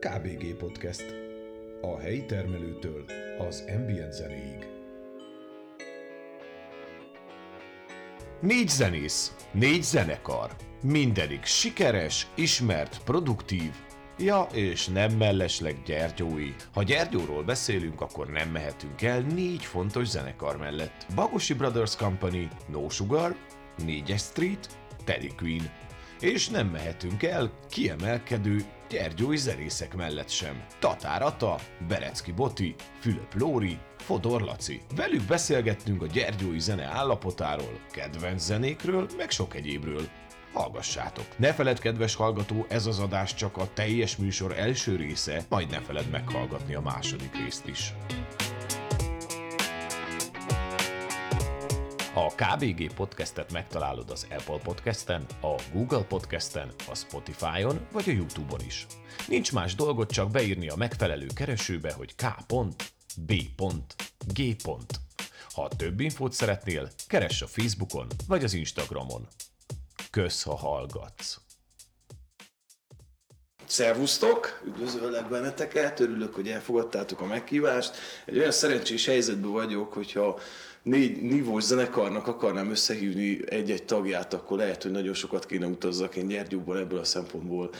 KBG Podcast. A helyi termelőtől az ambient zenéig. Négy zenész, négy zenekar. Mindenik sikeres, ismert, produktív, Ja, és nem mellesleg Gyergyói. Ha Gyergyóról beszélünk, akkor nem mehetünk el négy fontos zenekar mellett. Bagosi Brothers Company, No Sugar, 4 Street, Teddy Queen. És nem mehetünk el kiemelkedő Gyergyói zenészek mellett sem. Tatár Ata, Berecki Boti, Fülöp Lóri, Fodor Laci. Velük beszélgettünk a gyergyói zene állapotáról, kedvenc zenékről, meg sok egyébről. Hallgassátok! Ne feled, kedves hallgató, ez az adás csak a teljes műsor első része, majd ne feled meghallgatni a második részt is. A KBG podcastet megtalálod az Apple Podcasten, a Google Podcasten, a Spotify-on vagy a YouTube-on is. Nincs más dolgot, csak beírni a megfelelő keresőbe, hogy k.b.g. Ha több infót szeretnél, keress a Facebookon vagy az Instagramon. Kösz, ha hallgatsz! Szervusztok! Üdvözöllek benneteket, örülök, hogy elfogadtátok a meghívást. Egy olyan szerencsés helyzetben vagyok, hogyha négy nívós zenekarnak akarnám összehívni egy-egy tagját, akkor lehet, hogy nagyon sokat kéne utazzak. Én Gyergyóban ebből a szempontból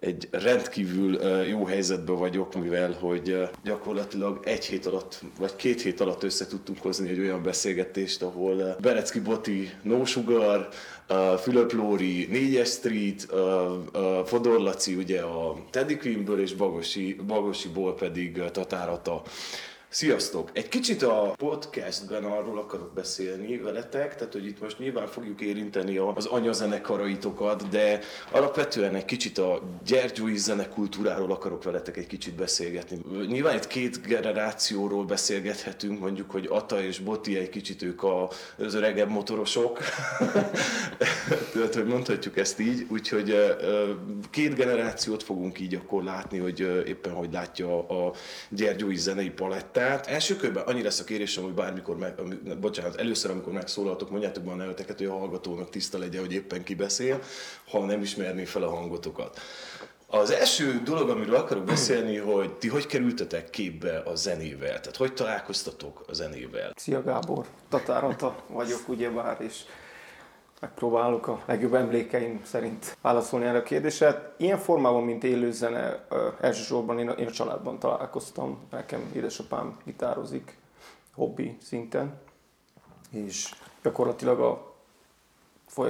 egy rendkívül jó helyzetben vagyok, mivel hogy gyakorlatilag egy hét alatt, vagy két hét alatt össze tudtunk hozni egy olyan beszélgetést, ahol Berecki Boti, No Sugar, Fülöp Lóri, 4 Street, Fodor Laci ugye a Teddy Queenből és Bagosi, Bagosiból pedig Tatárata Sziasztok! Egy kicsit a podcastben arról akarok beszélni veletek, tehát hogy itt most nyilván fogjuk érinteni az anyazenekaraitokat, de alapvetően egy kicsit a gyergyói zenekultúráról akarok veletek egy kicsit beszélgetni. Nyilván itt két generációról beszélgethetünk, mondjuk, hogy Ata és Boti egy kicsit ők az öregebb motorosok, tehát hogy mondhatjuk ezt így, úgyhogy két generációt fogunk így akkor látni, hogy éppen hogy látja a gyergyói zenei paletta tehát első körben annyi lesz a kérésem, hogy bármikor, meg, bocsánat, először, amikor megszólaltok, mondjátok be a neveteket, hogy a hallgatónak tiszta legyen, hogy éppen ki beszél, ha nem ismerné fel a hangotokat. Az első dolog, amiről akarok beszélni, hogy ti hogy kerültetek képbe a zenével? Tehát hogy találkoztatok a zenével? Szia Gábor, Tatárata vagyok ugyebár, és megpróbálok a legjobb emlékeim szerint válaszolni erre a kérdésre. Ilyen formában, mint élőzene, elsősorban én a, én a családban találkoztam. Nekem édesapám gitározik hobbi szinten, és gyakorlatilag a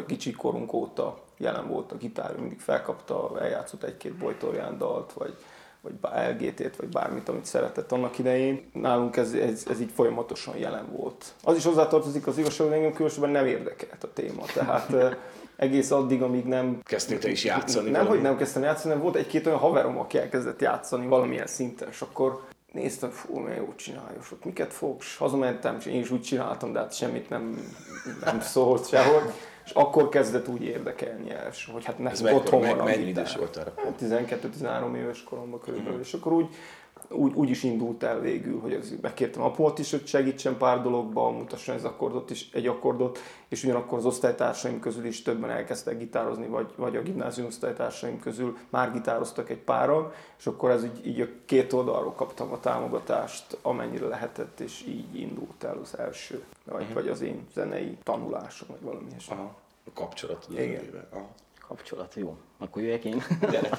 kicsi korunk óta jelen volt a gitár, mindig felkapta, eljátszott egy-két Bojtorján dalt, vagy vagy LGT-t, vagy bármit, amit szeretett annak idején. Nálunk ez, ez, ez így folyamatosan jelen volt. Az is hozzátartozik az igazság, hogy engem különösebben nem érdekelt a téma. Tehát egész addig, amíg nem... Kezdtél te is játszani? Nem, valami? hogy nem kezdtem játszani, hanem volt egy-két olyan haverom, aki elkezdett játszani valamilyen szinten, és akkor néztem, fú, milyen jót csinálja, és ott miket fogsz, hazamentem, és én is úgy csináltam, de hát semmit nem, nem szólt sehogy. És akkor kezdett úgy érdekelni els, hogy hát nekem otthon van Mennyi idős volt arra? Hát 12-13 éves koromban körülbelül, uh-huh. és akkor úgy, úgy, úgy is indult el végül, hogy az, megkértem apumat is, hogy segítsen pár dologba, mutasson ez akkordot is, egy akkordot, és ugyanakkor az osztálytársaim közül is többen elkezdtek gitározni, vagy, vagy a gimnázium osztálytársaim közül már gitároztak egy páran, és akkor ez így, így a két oldalról kaptam a támogatást, amennyire lehetett, és így indult el az első, vagy, uh-huh. vagy az én zenei tanulásom, vagy valami ilyesmi. A kapcsolat az Igen. Aha kapcsolat, jó. Akkor jöjjek én.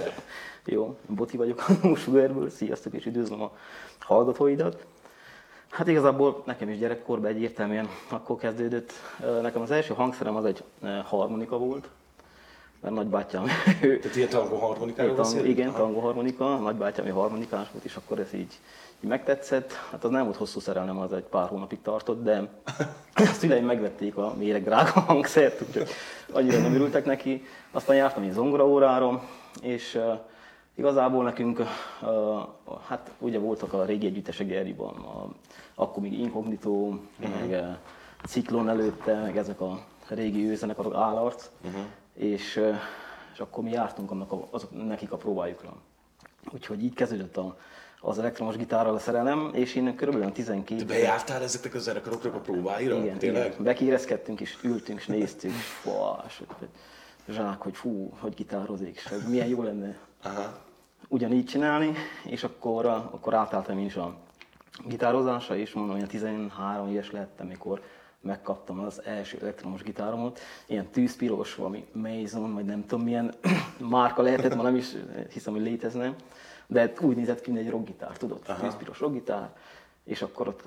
jó, Boti vagyok a Sugarből, sziasztok és üdvözlöm a hallgatóidat. Hát igazából nekem is gyerekkorban egyértelműen akkor kezdődött. Nekem az első hangszerem az egy harmonika volt, mert nagybátyám... Tehát ilyen tangó harmonikáról tang, Igen, tangó harmonika, nagybátyám harmonikás volt, és akkor ez így, így megtetszett. Hát az nem volt hosszú szerelem, az egy pár hónapig tartott, de a szüleim megvették a méreg drága hangszert, úgyhogy annyira nem örültek neki. Aztán jártam egy zongoraórára, és uh, igazából nekünk, uh, hát ugye voltak a régi együttesek Gerriban, a, akkor még Incognito, uh-huh. meg uh, Ciklon előtte, meg ezek a régi őzenekarok állarc, uh-huh. és, uh, és akkor mi jártunk annak a, azok, nekik a próbájukra. Úgyhogy így kezdődött a, az elektromos gitárral a szerelem, és én körülbelül 12 Te bejártál ezeknek a zenekaroknak a próbáira? Igen, Tényleg? igen. bekérezkedtünk, és ültünk, és néztük, és fás, zsák, hogy fú, hogy gitározik, és ez milyen jó lenne. Aha. ugyanígy csinálni, és akkor, akkor átálltam én is a gitározásra, és mondom, hogy 13 éves lettem, amikor megkaptam az első elektromos gitáromat, ilyen tűzpiros, valami Mason, vagy nem tudom milyen márka lehetett, ma nem is hiszem, hogy létezne, de úgy nézett ki, mint egy rockgitár, tudod, Aha. tűzpiros rockgitár, és akkor ott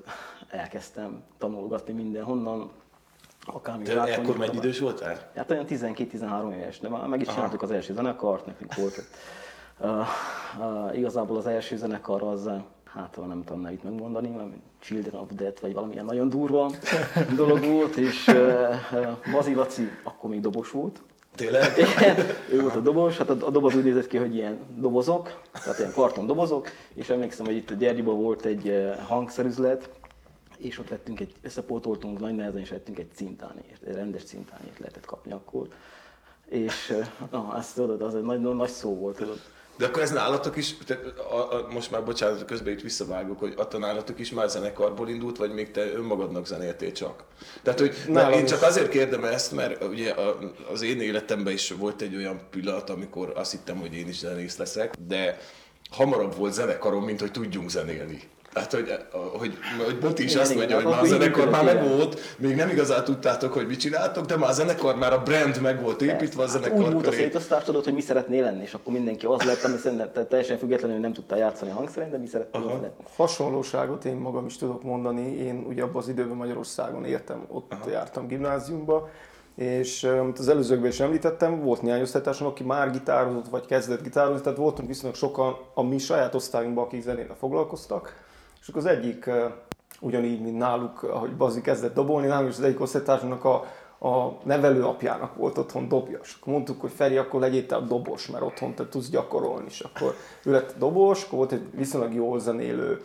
elkezdtem tanulgatni mindenhonnan, Akármi De akkor mennyi idős voltál? Hát olyan 12-13 éves, de már meg is csináltuk az első zenekart, nekünk volt. Uh, uh, igazából az első zenekar az, hát nem tudom nevét megmondani, mert Children of Death, vagy valamilyen nagyon durva dolog volt, és Bazi Laci akkor még dobos volt. Tényleg? ő volt a dobos, hát a, a doboz úgy nézett ki, hogy ilyen dobozok, tehát ilyen karton dobozok, és emlékszem, hogy itt a Gyergyiban volt egy hangszerüzlet, és ott vettünk egy, összepótoltunk nagy nehezen, és vettünk egy cintányért, egy rendes cintányért lehetett kapni akkor. És na, ezt tudod, az egy nagy, nagy szó volt, tudod. De akkor ez nálatok is, te, a, a, most már bocsánat, közben itt visszavágok, hogy attól nálatok is már zenekarból indult, vagy még te önmagadnak zenéltél csak? Tehát, hogy na, én csak azért kérdem ezt, mert ugye a, az én életemben is volt egy olyan pillanat, amikor azt hittem, hogy én is zenész leszek, de hamarabb volt zenekarom, mint hogy tudjunk zenélni. Hát, hogy, hogy, hogy Boti is azt mondja, hogy már a zenekar már meg volt, még nem igazán tudtátok, hogy mit csináltok, de már a zenekar, már a brand meg volt építve a zenekar hát Úgy volt a szétosztás, tudod, hogy mi szeretnél lenni, és akkor mindenki az lett, ami szerintem teljesen függetlenül nem tudta játszani a hangszerén, de mi szeretnél lenni. Hasonlóságot én magam is tudok mondani, én ugye abban az időben Magyarországon értem, ott Aha. jártam gimnáziumba, és amit az előzőkben is említettem, volt néhány osztálytársam, aki már gitározott, vagy kezdett gitározni, tehát voltunk viszonylag sokan a mi saját osztályunkban, akik zenével foglalkoztak, és akkor az egyik, ugyanígy, mint náluk, ahogy Bazi kezdett dobolni, nálunk is az egyik osztálytársunknak a, a nevelő apjának volt otthon dobja. És akkor mondtuk, hogy Feri, akkor legyél te a dobos, mert otthon te tudsz gyakorolni. És akkor ő lett a dobos, akkor volt egy viszonylag jól zenélő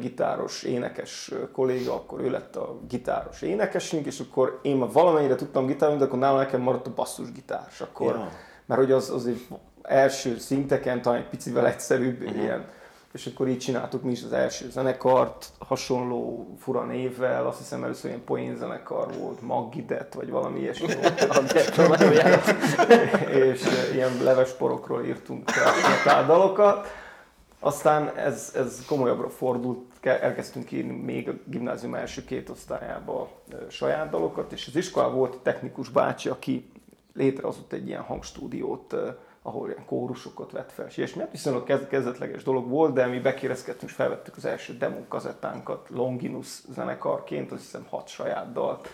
gitáros, énekes kolléga, akkor ő lett a gitáros énekesünk, és akkor én már valamennyire tudtam gitárolni, de akkor nálam nekem maradt a basszusgitár. És akkor, ja. mert hogy az, az egy első szinteken talán egy picivel egyszerűbb, uh-huh. ilyen és akkor így csináltuk mi is az első zenekart, hasonló fura névvel, azt hiszem először ilyen poén zenekar volt, Maggidet, vagy valami ilyesmi volt. és ilyen levesporokról írtunk a dalokat. Aztán ez, ez komolyabbra fordult, elkezdtünk írni még a gimnázium első két osztályába saját dalokat, és az iskolában volt technikus bácsi, aki létrehozott egy ilyen hangstúdiót, ahol ilyen kórusokat vett fel, és mi viszonylag kezdetleges dolog volt, de mi bekérezkedtünk, és felvettük az első demo kazettánkat Longinus zenekarként, azt hiszem hat saját dalt,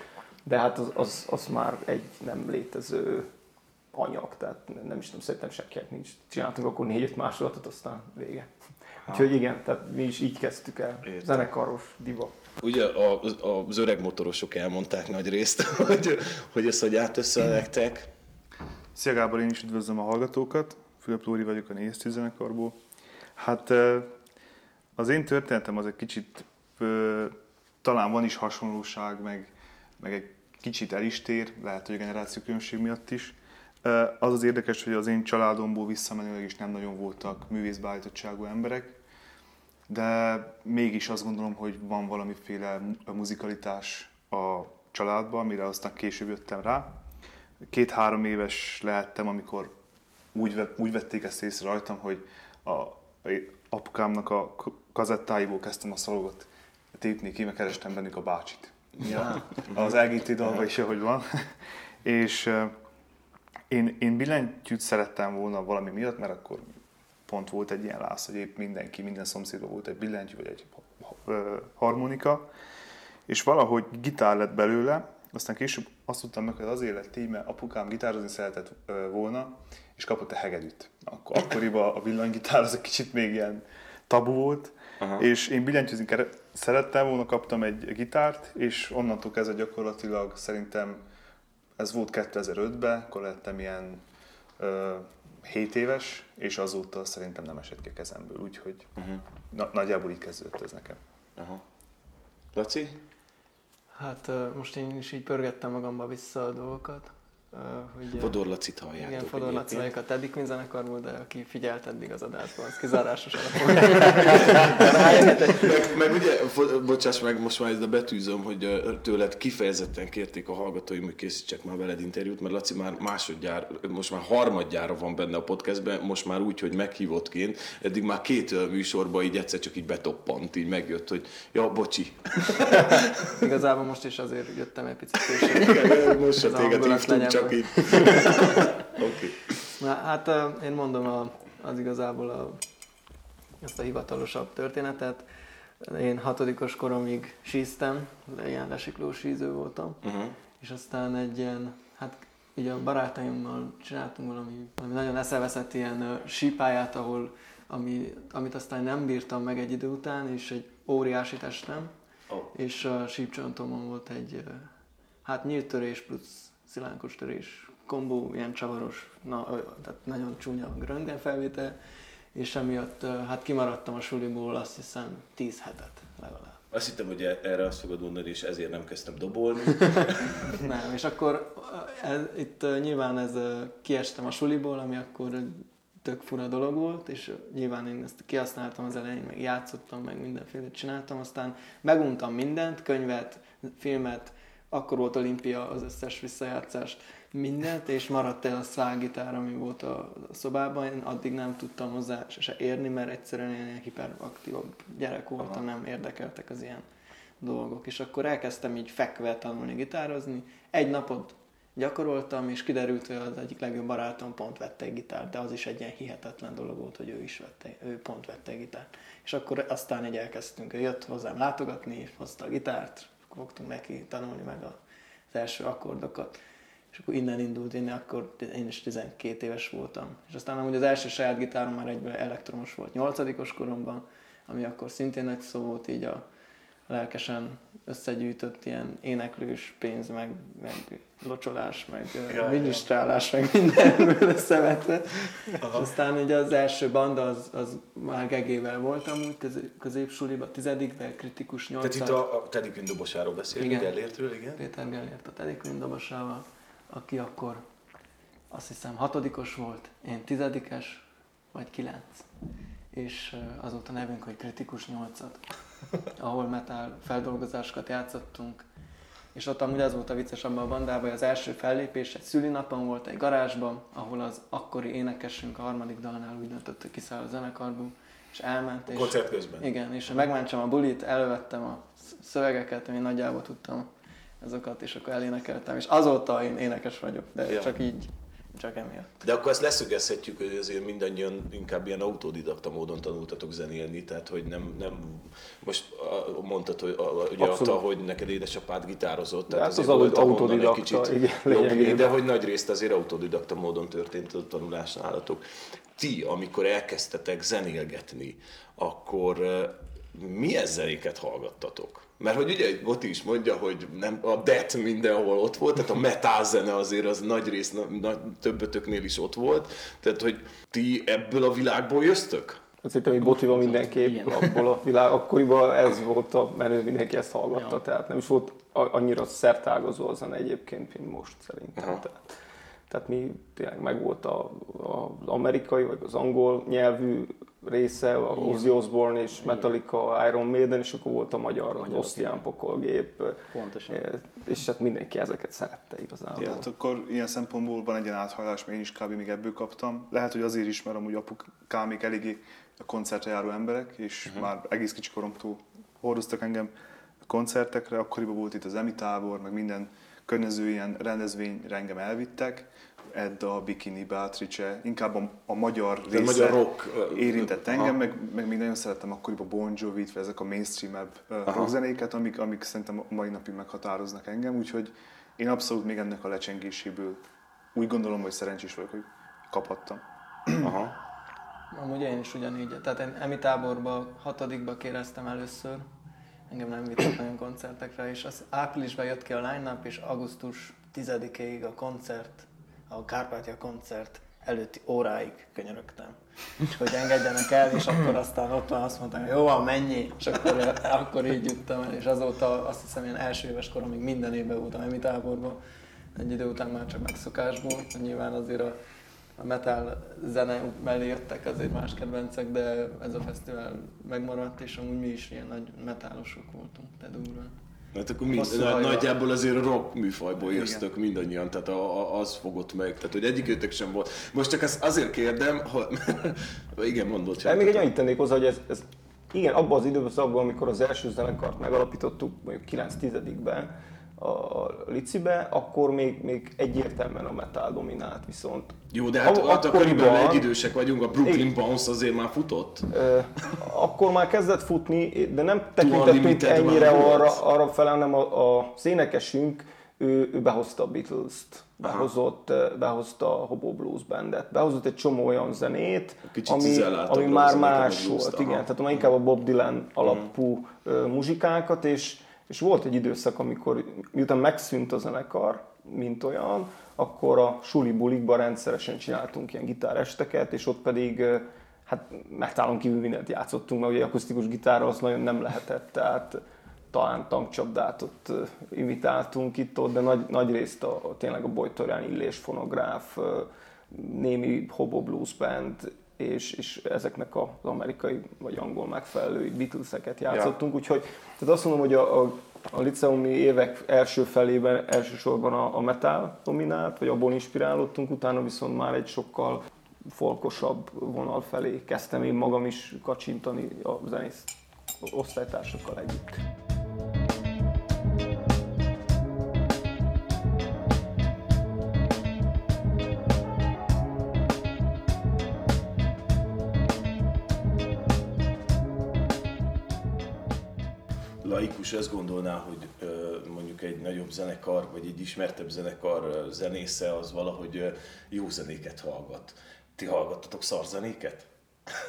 de hát az, az, az már egy nem létező anyag, tehát nem is tudom, szerintem senkinek nincs. Csináltunk akkor négy-öt másolatot, aztán vége. Úgyhogy igen, tehát mi is így kezdtük el, Értem. zenekaros diva. Ugye a, az öreg motorosok elmondták nagy részt, hogy, hogy ezt hogy nektek. Szia Gábor, én is üdvözlöm a hallgatókat. Fülöp Lóri vagyok a Néztű zenekarból. Hát az én történetem az egy kicsit, talán van is hasonlóság, meg, meg egy kicsit el is tér, lehet, hogy a generáció különbség miatt is. Az az érdekes, hogy az én családomból visszamenőleg is nem nagyon voltak művészbeállítottságú emberek, de mégis azt gondolom, hogy van valamiféle muzikalitás a családban, amire aztán később jöttem rá két-három éves lehettem, amikor úgy, úgy vették ezt észre rajtam, hogy a, apukámnak a kazettáiból kezdtem a szalogot tépni ki, mert kerestem bennük a bácsit. Ja. Az LGT dalban is, ahogy van. és uh, én, én billentyűt szerettem volna valami miatt, mert akkor pont volt egy ilyen lász, hogy épp mindenki, minden szomszédban volt egy billentyű, vagy egy harmonika, és valahogy gitár lett belőle, aztán később azt tudtam meg, hogy azért lett így, mert apukám gitározni szeretett volna, és kapott a hegedűt. Akkor, akkoriban a villanygitár az egy kicsit még ilyen tabu volt, Aha. és én billentyűzni szerettem volna, kaptam egy gitárt, és onnantól kezdve gyakorlatilag szerintem ez volt 2005-ben, akkor lettem ilyen ö, 7 éves, és azóta szerintem nem esett ki a kezemből, úgyhogy uh-huh. na, nagyjából így kezdődött ez nekem. Aha. Laci? Hát most én is így pörgettem magamba vissza a dolgokat. Hogy... Fodor Lacit halljátok. Igen, Fodor. Laci a Teddy Queen zenekarból, de aki figyelt eddig az adásban, az kizárásos alapon. meg, meg ugye, bocsáss meg, most már ezt a betűzöm, hogy tőled kifejezetten kérték a hallgatóim, hogy készítsek már veled interjút, mert Laci már másodjára, most már harmadjára van benne a podcastben, most már úgy, hogy meghívottként, eddig már két műsorban így egyszer csak így betoppant, így megjött, hogy ja, bocsi. Igazából most is azért jöttem egy picit később. most a téged hívtunk, csak így. Oké. Na, hát én mondom a, az igazából a, ezt a hivatalosabb történetet. Én hatodikos koromig síztem, ilyen lesikló síző voltam. Uh-huh. És aztán egy ilyen, hát így a barátaimmal csináltunk valami, valami nagyon eszeveszett ilyen ö, sípályát, ahol, ami, amit aztán nem bírtam meg egy idő után, és egy óriási testem, Oh. és a sípcsontomon volt egy, hát nyílt törés plusz szilánkos törés kombó, ilyen csavaros, na, tehát nagyon csúnya röntgen felvétel, és emiatt hát kimaradtam a suliból azt hiszem 10 hetet legalább. Azt hittem, hogy e- erre azt fogod mondani, és ezért nem kezdtem dobolni. Nem, és akkor ez, itt nyilván ez kiestem a suliból, ami akkor tök fura dolog volt, és nyilván én ezt kihasználtam az elején, meg játszottam, meg mindenféle csináltam, aztán meguntam mindent, könyvet, filmet, akkor volt olimpia, az összes visszajátszást, mindent, és maradt el a szágitár, ami volt a, szobában, én addig nem tudtam hozzá se érni, mert egyszerűen én ilyen hiperaktívabb gyerek voltam, nem érdekeltek az ilyen dolgok. És akkor elkezdtem így fekve tanulni gitározni. Egy napot gyakoroltam, és kiderült, hogy az egyik legjobb barátom pont vette egy gitárt, de az is egy ilyen hihetetlen dolog volt, hogy ő is vette, ő pont vette egy gitárt. És akkor aztán így elkezdtünk, ő jött hozzám látogatni, hozta a gitárt, fogtunk neki tanulni meg az első akkordokat. És akkor innen indult, én akkor én is 12 éves voltam. És aztán amúgy az első saját gitárom már egyből elektromos volt, 8 koromban, ami akkor szintén nagy szó volt így a lelkesen összegyűjtött ilyen éneklős pénz, meg, meg locsolás, meg ja, minisztrálás, meg mindenből összevetve. És aztán ugye az első banda, az, az már gegével voltam úgy, közé- középsuliba, tizedikben, kritikus Tehát nyolcad. itt a, a Teddy Quinn dobosáról beszélünk, Igen. Gellértről, igen? Péter Gellért a Teddy Quinn dobosával, aki akkor azt hiszem hatodikos volt, én tizedikes, vagy kilenc. És ö, az volt a nevünk, hogy kritikus nyolcad, ahol metal feldolgozásokat játszottunk. És ott amúgy az volt a vicces abban a bandában, hogy az első fellépés egy szülinapon volt egy garázsban, ahol az akkori énekesünk a harmadik dalnál úgy döntött, hogy kiszáll a zenekarból, és elment. És, Koncert közben. igen, és megmentsem a bulit, elővettem a sz- szövegeket, én nagyjából tudtam ezeket, és akkor elénekeltem, és azóta én énekes vagyok, de ja. csak így, csak emiatt. De akkor ezt leszögezhetjük, hogy azért mindannyian inkább ilyen autodidakta módon tanultatok zenélni, tehát hogy nem, nem most mondtad, hogy ugye Abszolút. adta, hogy neked édesapád gitározott, tehát hát azért az volt ahonnan egy autodidakta, kicsit igen, jobb, de hogy nagy részt azért autodidakta módon történt a tanulás nálatok. Ti, amikor elkezdtetek zenélgetni, akkor eh, milyen zenéket hallgattatok? Mert hogy ugye Boti is mondja, hogy nem, a death mindenhol ott volt, tehát a metal zene azért az nagy rész, na, na, többötöknél is ott volt, tehát hogy ti ebből a világból jöztök? Azt hittem, hogy Botival mindenképp Igen. abból a világ, akkoriban ez volt a menő, mindenki ezt hallgatta, Ja. tehát nem is volt annyira szertágazó a zene egyébként, mint most szerintem. Aha. Tehát, tehát mi tényleg megvolt a, a, az amerikai, vagy az angol nyelvű része, a Ozzy Osbourne és Metallica, Iron Maiden, és akkor volt a magyar, az Osztián pokolgép, Pontosan. eh, és hát mindenki ezeket szerette igazából. Ja, hát akkor ilyen szempontból van egy ilyen áthajlás, mert én is kb. még ebből kaptam. Lehet, hogy azért is, mert amúgy apukámék eléggé a koncertre járó emberek, és uh-huh. már egész kicsi koromtól hordoztak engem a koncertekre. Akkoriban volt itt az Emi tábor, meg minden környező ilyen rendezvényre engem elvittek. Edda, Bikini, Beatrice, inkább a, a magyar része magyar rock, érintett engem, meg, meg még nagyon szerettem akkoriban Bon Jovi-t, vagy ezek a mainstream-ebb ö, rockzenéket, amik, amik szerintem a mai napig meghatároznak engem, úgyhogy én abszolút még ennek a lecsengéséből úgy gondolom, hogy szerencsés vagyok, hogy kaphattam. Aha. Amúgy én is ugyanígy. Tehát én emi táborba, hatodikba kéreztem először. Engem nem vittek nagyon koncertekre, és az áprilisban jött ki a line-up, és augusztus 10-ig a koncert, a Kárpátja koncert előtti óráig könyörögtem, hogy engedjenek el, és akkor aztán ott van, azt mondtam, jó van, mennyi, és akkor, akkor így juttam el, és azóta azt hiszem, én első éves koromig minden évben voltam emi táborban, egy idő után már csak megszokásból. Nyilván azért a, a metal zene mellé jöttek azért más kedvencek, de ez a fesztivál megmaradt, és amúgy mi is ilyen nagy metálosok voltunk, de durván. Hát akkor mind, na, nagyjából azért a rock műfajból Igen. jöztök mindannyian, tehát a, a, az fogott meg, tehát hogy egyikőtök sem volt. Most csak ezt azért kérdem, ha... igen, mondod De csak. még egy annyit tennék hozzá, hogy ez, ez igen, abban az időszakban, amikor az első zenekart megalapítottuk, mondjuk 9-10-ben a, a Licibe, akkor még, még egyértelműen a metal dominált, viszont. Jó, de hát akkor körülbelül akkoriban- egyidősek vagyunk, a Brooklyn Igen. Bounce azért már futott. Ö, akkor már kezdett futni, de nem tekintettünk ennyire arra, arra fel, hanem a, a szénekesünk, ő, ő behozta a Beatles-t, behozott, behozta a Hobo Blues Bandet, behozott egy csomó olyan zenét, Kicsit ami, ami a már a más volt, igen, tehát már inkább a Bob Dylan alapú ö, muzsikákat, és, és volt egy időszak, amikor miután megszűnt a zenekar, mint olyan, akkor a suli bulikban rendszeresen csináltunk ilyen gitáresteket, és ott pedig hát metálon kívül mindent játszottunk, mert ugye akusztikus gitárral azt nagyon nem lehetett, tehát talán tankcsapdát ott imitáltunk itt-ott, de nagy, nagy részt a, tényleg a Bojtorján illés fonográf, némi hobo blues band, és, és ezeknek az amerikai vagy angol megfelelő Beatleseket játszottunk, úgyhogy tehát azt mondom, hogy a, a, a liceumi évek első felében elsősorban a, a metal dominált, vagy abból inspirálódtunk, utána viszont már egy sokkal folkosabb vonal felé kezdtem én magam is kacsintani a zenész osztálytársakkal együtt. Laikus azt gondolná, hogy mondjuk egy nagyobb zenekar, vagy egy ismertebb zenekar zenésze az valahogy jó zenéket hallgat. Ti hallgattatok szarzenéket?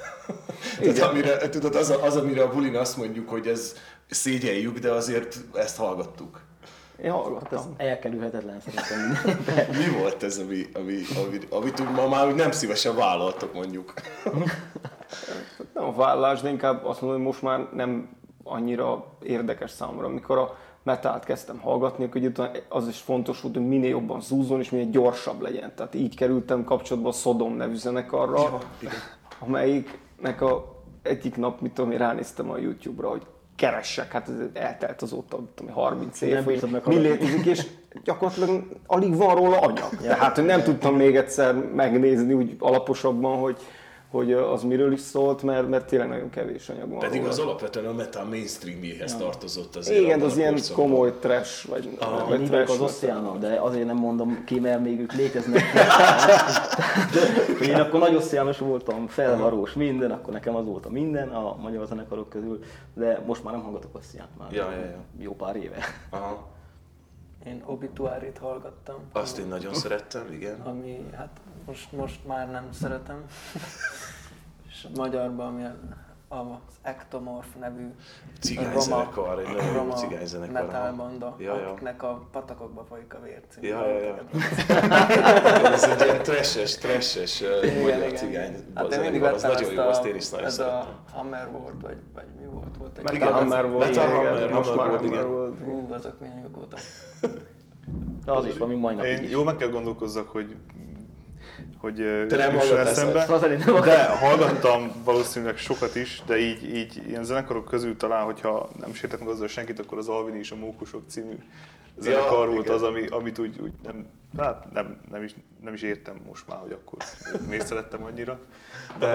Tehát amire, tudod, az, a, az, amire a bulin azt mondjuk, hogy ez szégyeljük, de azért ezt hallgattuk. Én Hát ez hallgattam. elkerülhetetlen szerintem. Mi volt ez, ami, ami, ami, amit úgy ma már nem szívesen vállaltok mondjuk? Nem a vállás, de inkább azt mondom, hogy most már nem annyira érdekes számomra. Amikor a metált kezdtem hallgatni, akkor utána az is fontos volt, hogy minél jobban zúzzon és minél gyorsabb legyen. Tehát így kerültem kapcsolatba a Sodom nevű zenekarral, amelyiknek a egyik nap, mit tudom, én ránéztem a YouTube-ra, hogy keressek, hát ez eltelt azóta, tudom, én, 30 év, Nem hogy mi létezik, és gyakorlatilag alig van róla anyag. Hát, hogy nem tudtam még egyszer megnézni úgy alaposabban, hogy, hogy az miről is szólt, mert, mert tényleg nagyon kevés anyag van Pedig róla. az alapvetően a metal mainstreamjéhez tartozott azért. Igen, az ilyen korszakban. komoly trash, vagy, Aha. vagy trash. az metal. oszciánon, de azért nem mondom ki, mert még ők léteznek. Én akkor nagy oszciános voltam, felvarós, minden, akkor nekem az volt a minden a magyar zenekarok közül, de most már nem hallgatok oszciánt már Ja, ja, ja. jó pár éve. Aha. Én obituárit hallgattam. Azt én nagyon szerettem, igen. ami hát most, most már nem szeretem. És magyarban ami az Ectomorph nevű Cigányzenekar, egy nagyon jó roma cigányzenekar. metal banda, Ja, ja. akiknek a patakokba folyik a vér című Ja, ja, ja. Ez egy ilyen trashes, trashes magyar cigány Hát zenekar, az nagyon jó, a, azt én is nagyon ez a Hammer volt, vagy, vagy mi volt? volt egy Metal Igen, Hammer volt, igen, Hammer, most már Hammer volt. Hú, azok milyen jók voltak. De az is valami napig Én jól meg kell gondolkozzak, hogy hogy Te nem eszembe. De hallgattam valószínűleg sokat is, de így, így ilyen zenekarok közül talán, hogyha nem sértek meg azzal senkit, akkor az Alvin és a Mókusok című zenekar volt igen. az, ami, amit úgy, úgy nem, hát nem, nem, is, nem is értem most már, hogy akkor miért szerettem annyira. De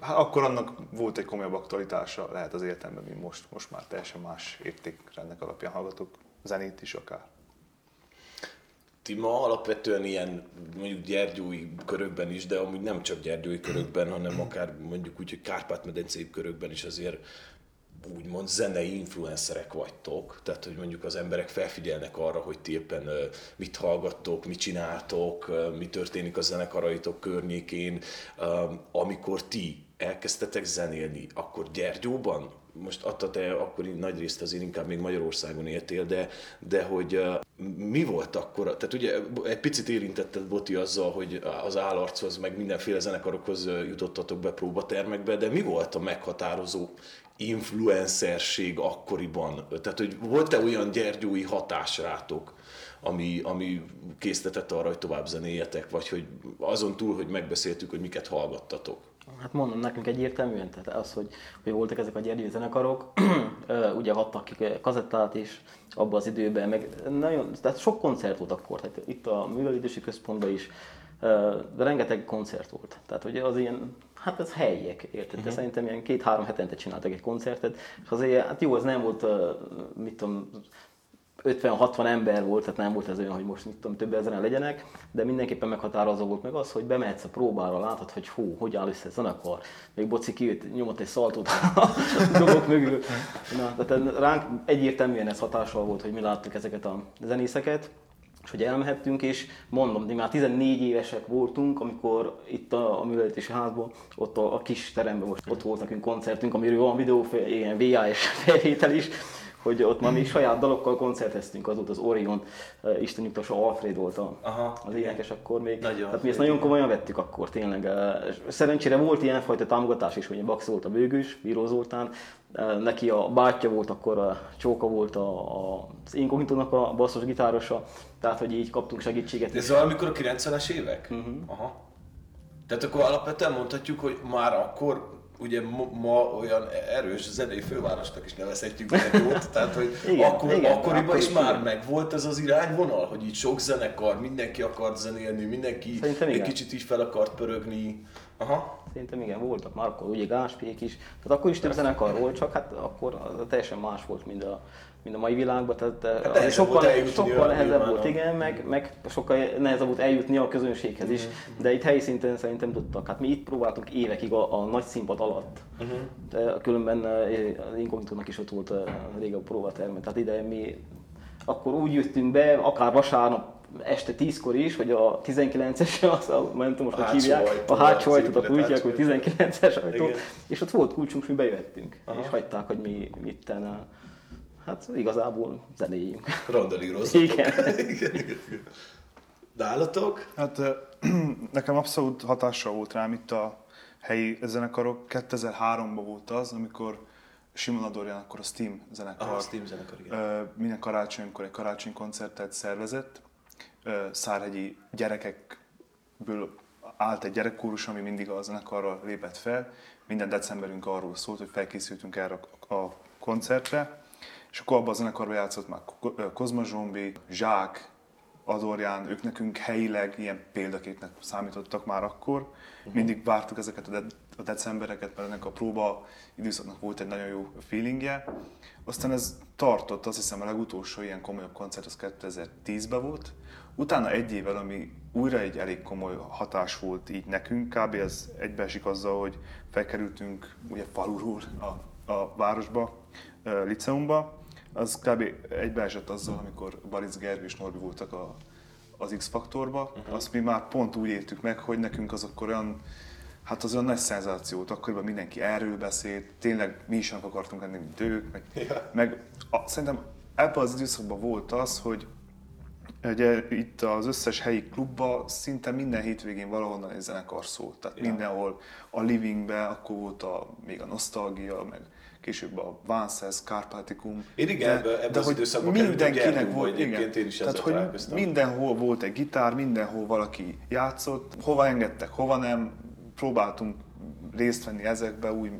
hát akkor annak volt egy komolyabb aktualitása, lehet az életemben, mint most. Most már teljesen más értékrendnek alapján hallgatok zenét is akár. Ti ma alapvetően ilyen mondjuk gyergyói körökben is, de amúgy nem csak gyergyói körökben, hanem akár mondjuk úgy, hogy Kárpát-medencei körökben is azért úgymond zenei influencerek vagytok, tehát hogy mondjuk az emberek felfigyelnek arra, hogy ti éppen mit hallgattok, mit csináltok, mi történik a zenekaraitok környékén, amikor ti elkezdtetek zenélni, akkor Gyergyóban, most adta te akkor nagy részt azért inkább még Magyarországon éltél, de, de hogy mi volt akkor, tehát ugye egy picit érintetted Boti azzal, hogy az állarchoz, meg mindenféle zenekarokhoz jutottatok be próbatermekbe, de mi volt a meghatározó influencerség akkoriban? Tehát, hogy volt-e olyan gyergyói hatás rátok, ami, ami késztetett arra, hogy tovább zenéjetek, vagy hogy azon túl, hogy megbeszéltük, hogy miket hallgattatok? Hát mondom, nekünk egyértelműen, tehát az, hogy, hogy voltak ezek a gyergyő zenekarok, ugye adtak ki kazettát is abban az időben, meg nagyon, tehát sok koncert volt akkor, tehát itt a Művelődési Központban is, de rengeteg koncert volt. Tehát ugye az ilyen, hát ez helyiek, érted? Uh-huh. Szerintem ilyen két-három hetente csináltak egy koncertet, és azért, hát jó, ez nem volt, mit tudom, 50-60 ember volt, tehát nem volt ez olyan, hogy most mit tudom, több ezeren legyenek, de mindenképpen meghatározó volt meg az, hogy bemehetsz a próbára, látod, hogy hú, hogy áll össze a zenekar. Még Boci kijött, nyomott egy szaltót a dolgok mögül. Na, tehát ránk egyértelműen ez hatással volt, hogy mi láttuk ezeket a zenészeket, és hogy elmehettünk, és mondom, mi már 14 évesek voltunk, amikor itt a, a művelődési házban, ott a, a kis teremben most ott volt nekünk koncertünk, amiről van videó, ilyen VHS felvétel is, hogy ott már mi saját dalokkal koncerteztünk, az volt az Orion, uh, Isten nyugtassa Alfred volt a, Aha, az énekes akkor még. Nagyon Tehát mi ezt nagyon komolyan vettük akkor tényleg. Szerencsére volt ilyenfajta támogatás is, hogy Bax volt a bőgős, Bíró Zoltán, neki a bátyja volt, akkor a Csóka volt a, a, az Inkognito-nak a basszus gitárosa, tehát hogy így kaptunk segítséget. Ez valamikor a 90-es évek? Uh-huh. Aha. Tehát akkor alapvetően mondhatjuk, hogy már akkor ugye ma olyan erős zenei fővárosnak is nevezhetjük jót, tehát hogy igen, akkor, igen, akkoriban akkor is igen. már megvolt ez az irányvonal, hogy így sok zenekar, mindenki akart zenélni, mindenki Szerintem egy igen. kicsit így fel akart pörögni. Aha. Szerintem igen, voltak már akkor ugye Gáspék is, tehát akkor is több zenekar volt, csak hát akkor teljesen más volt, mint a, mint a mai világban, tehát hát sokkal, sokkal nehezebb volt, igen, meg, meg sokkal nehezebb volt eljutni a közönséghez is, uh-huh. de itt helyi szinten szerintem tudtak. Hát mi itt próbáltunk évekig a, a nagy színpad alatt, uh-huh. de különben az Inkognitónak is ott volt a régen a próbaterme, tehát ide mi akkor úgy jöttünk be, akár vasárnap este 10-kor is, hogy a 19-es, az a, nem tudom most, hogy hívják, a hátsó ajtót, akkor úgy hogy 19-es ajtó, és ott volt kulcsunk, mi bejöttünk, Aha. és hagyták, hogy mi mit tenne Hát igazából zenéjünk. Randalírozzatok. Igen. Nálatok? Hát nekem abszolút hatással volt rám itt a helyi zenekarok. 2003-ban volt az, amikor Simon Adorján akkor a Steam zenekar, Aha, Steam zenekar igen. minden karácsonykor egy karácsonykoncertet szervezett. Szárhegyi gyerekekből állt egy gyerekkórus, ami mindig a zenekarral lépett fel. Minden decemberünk arról szólt, hogy felkészültünk erre a koncertre és akkor abban a zenekarban játszott már Kozma Zsombi, Zsák, Adorján, ők nekünk helyileg ilyen példaképnek számítottak már akkor. Uh-huh. Mindig vártuk ezeket a, de- a decembereket, mert ennek a próba időszaknak volt egy nagyon jó feelingje. Aztán ez tartott, azt hiszem a legutolsó ilyen komolyabb koncert az 2010-ben volt. Utána egy évvel, ami újra egy elég komoly hatás volt így nekünk, kb. ez egybeesik azzal, hogy felkerültünk ugye faluról a, a városba, liceumba, az kb. egybeesett azzal, amikor Baric Gergő és Norbi voltak a, az X-faktorba. Uh-huh. Azt mi már pont úgy értük meg, hogy nekünk az akkor olyan, hát az olyan nagy szenzációt, akkoriban mindenki erről beszélt, tényleg mi is akartunk lenni, mint ők, meg, yeah. meg a, szerintem ebben az időszakban volt az, hogy Ugye itt az összes helyi klubba szinte minden hétvégén valahonnan egy zenekar szólt. Tehát ja. mindenhol a Livingbe, akkor volt a, még a Nostalgia, meg később a Vances, Carpaticum. Én igen, de, ebbe, ebbe az időszakban mindenkinek volt, igen. én is Tehát, hogy mindenhol volt egy gitár, mindenhol valaki játszott, hova engedtek, hova nem, próbáltunk részt venni ezekbe, úgy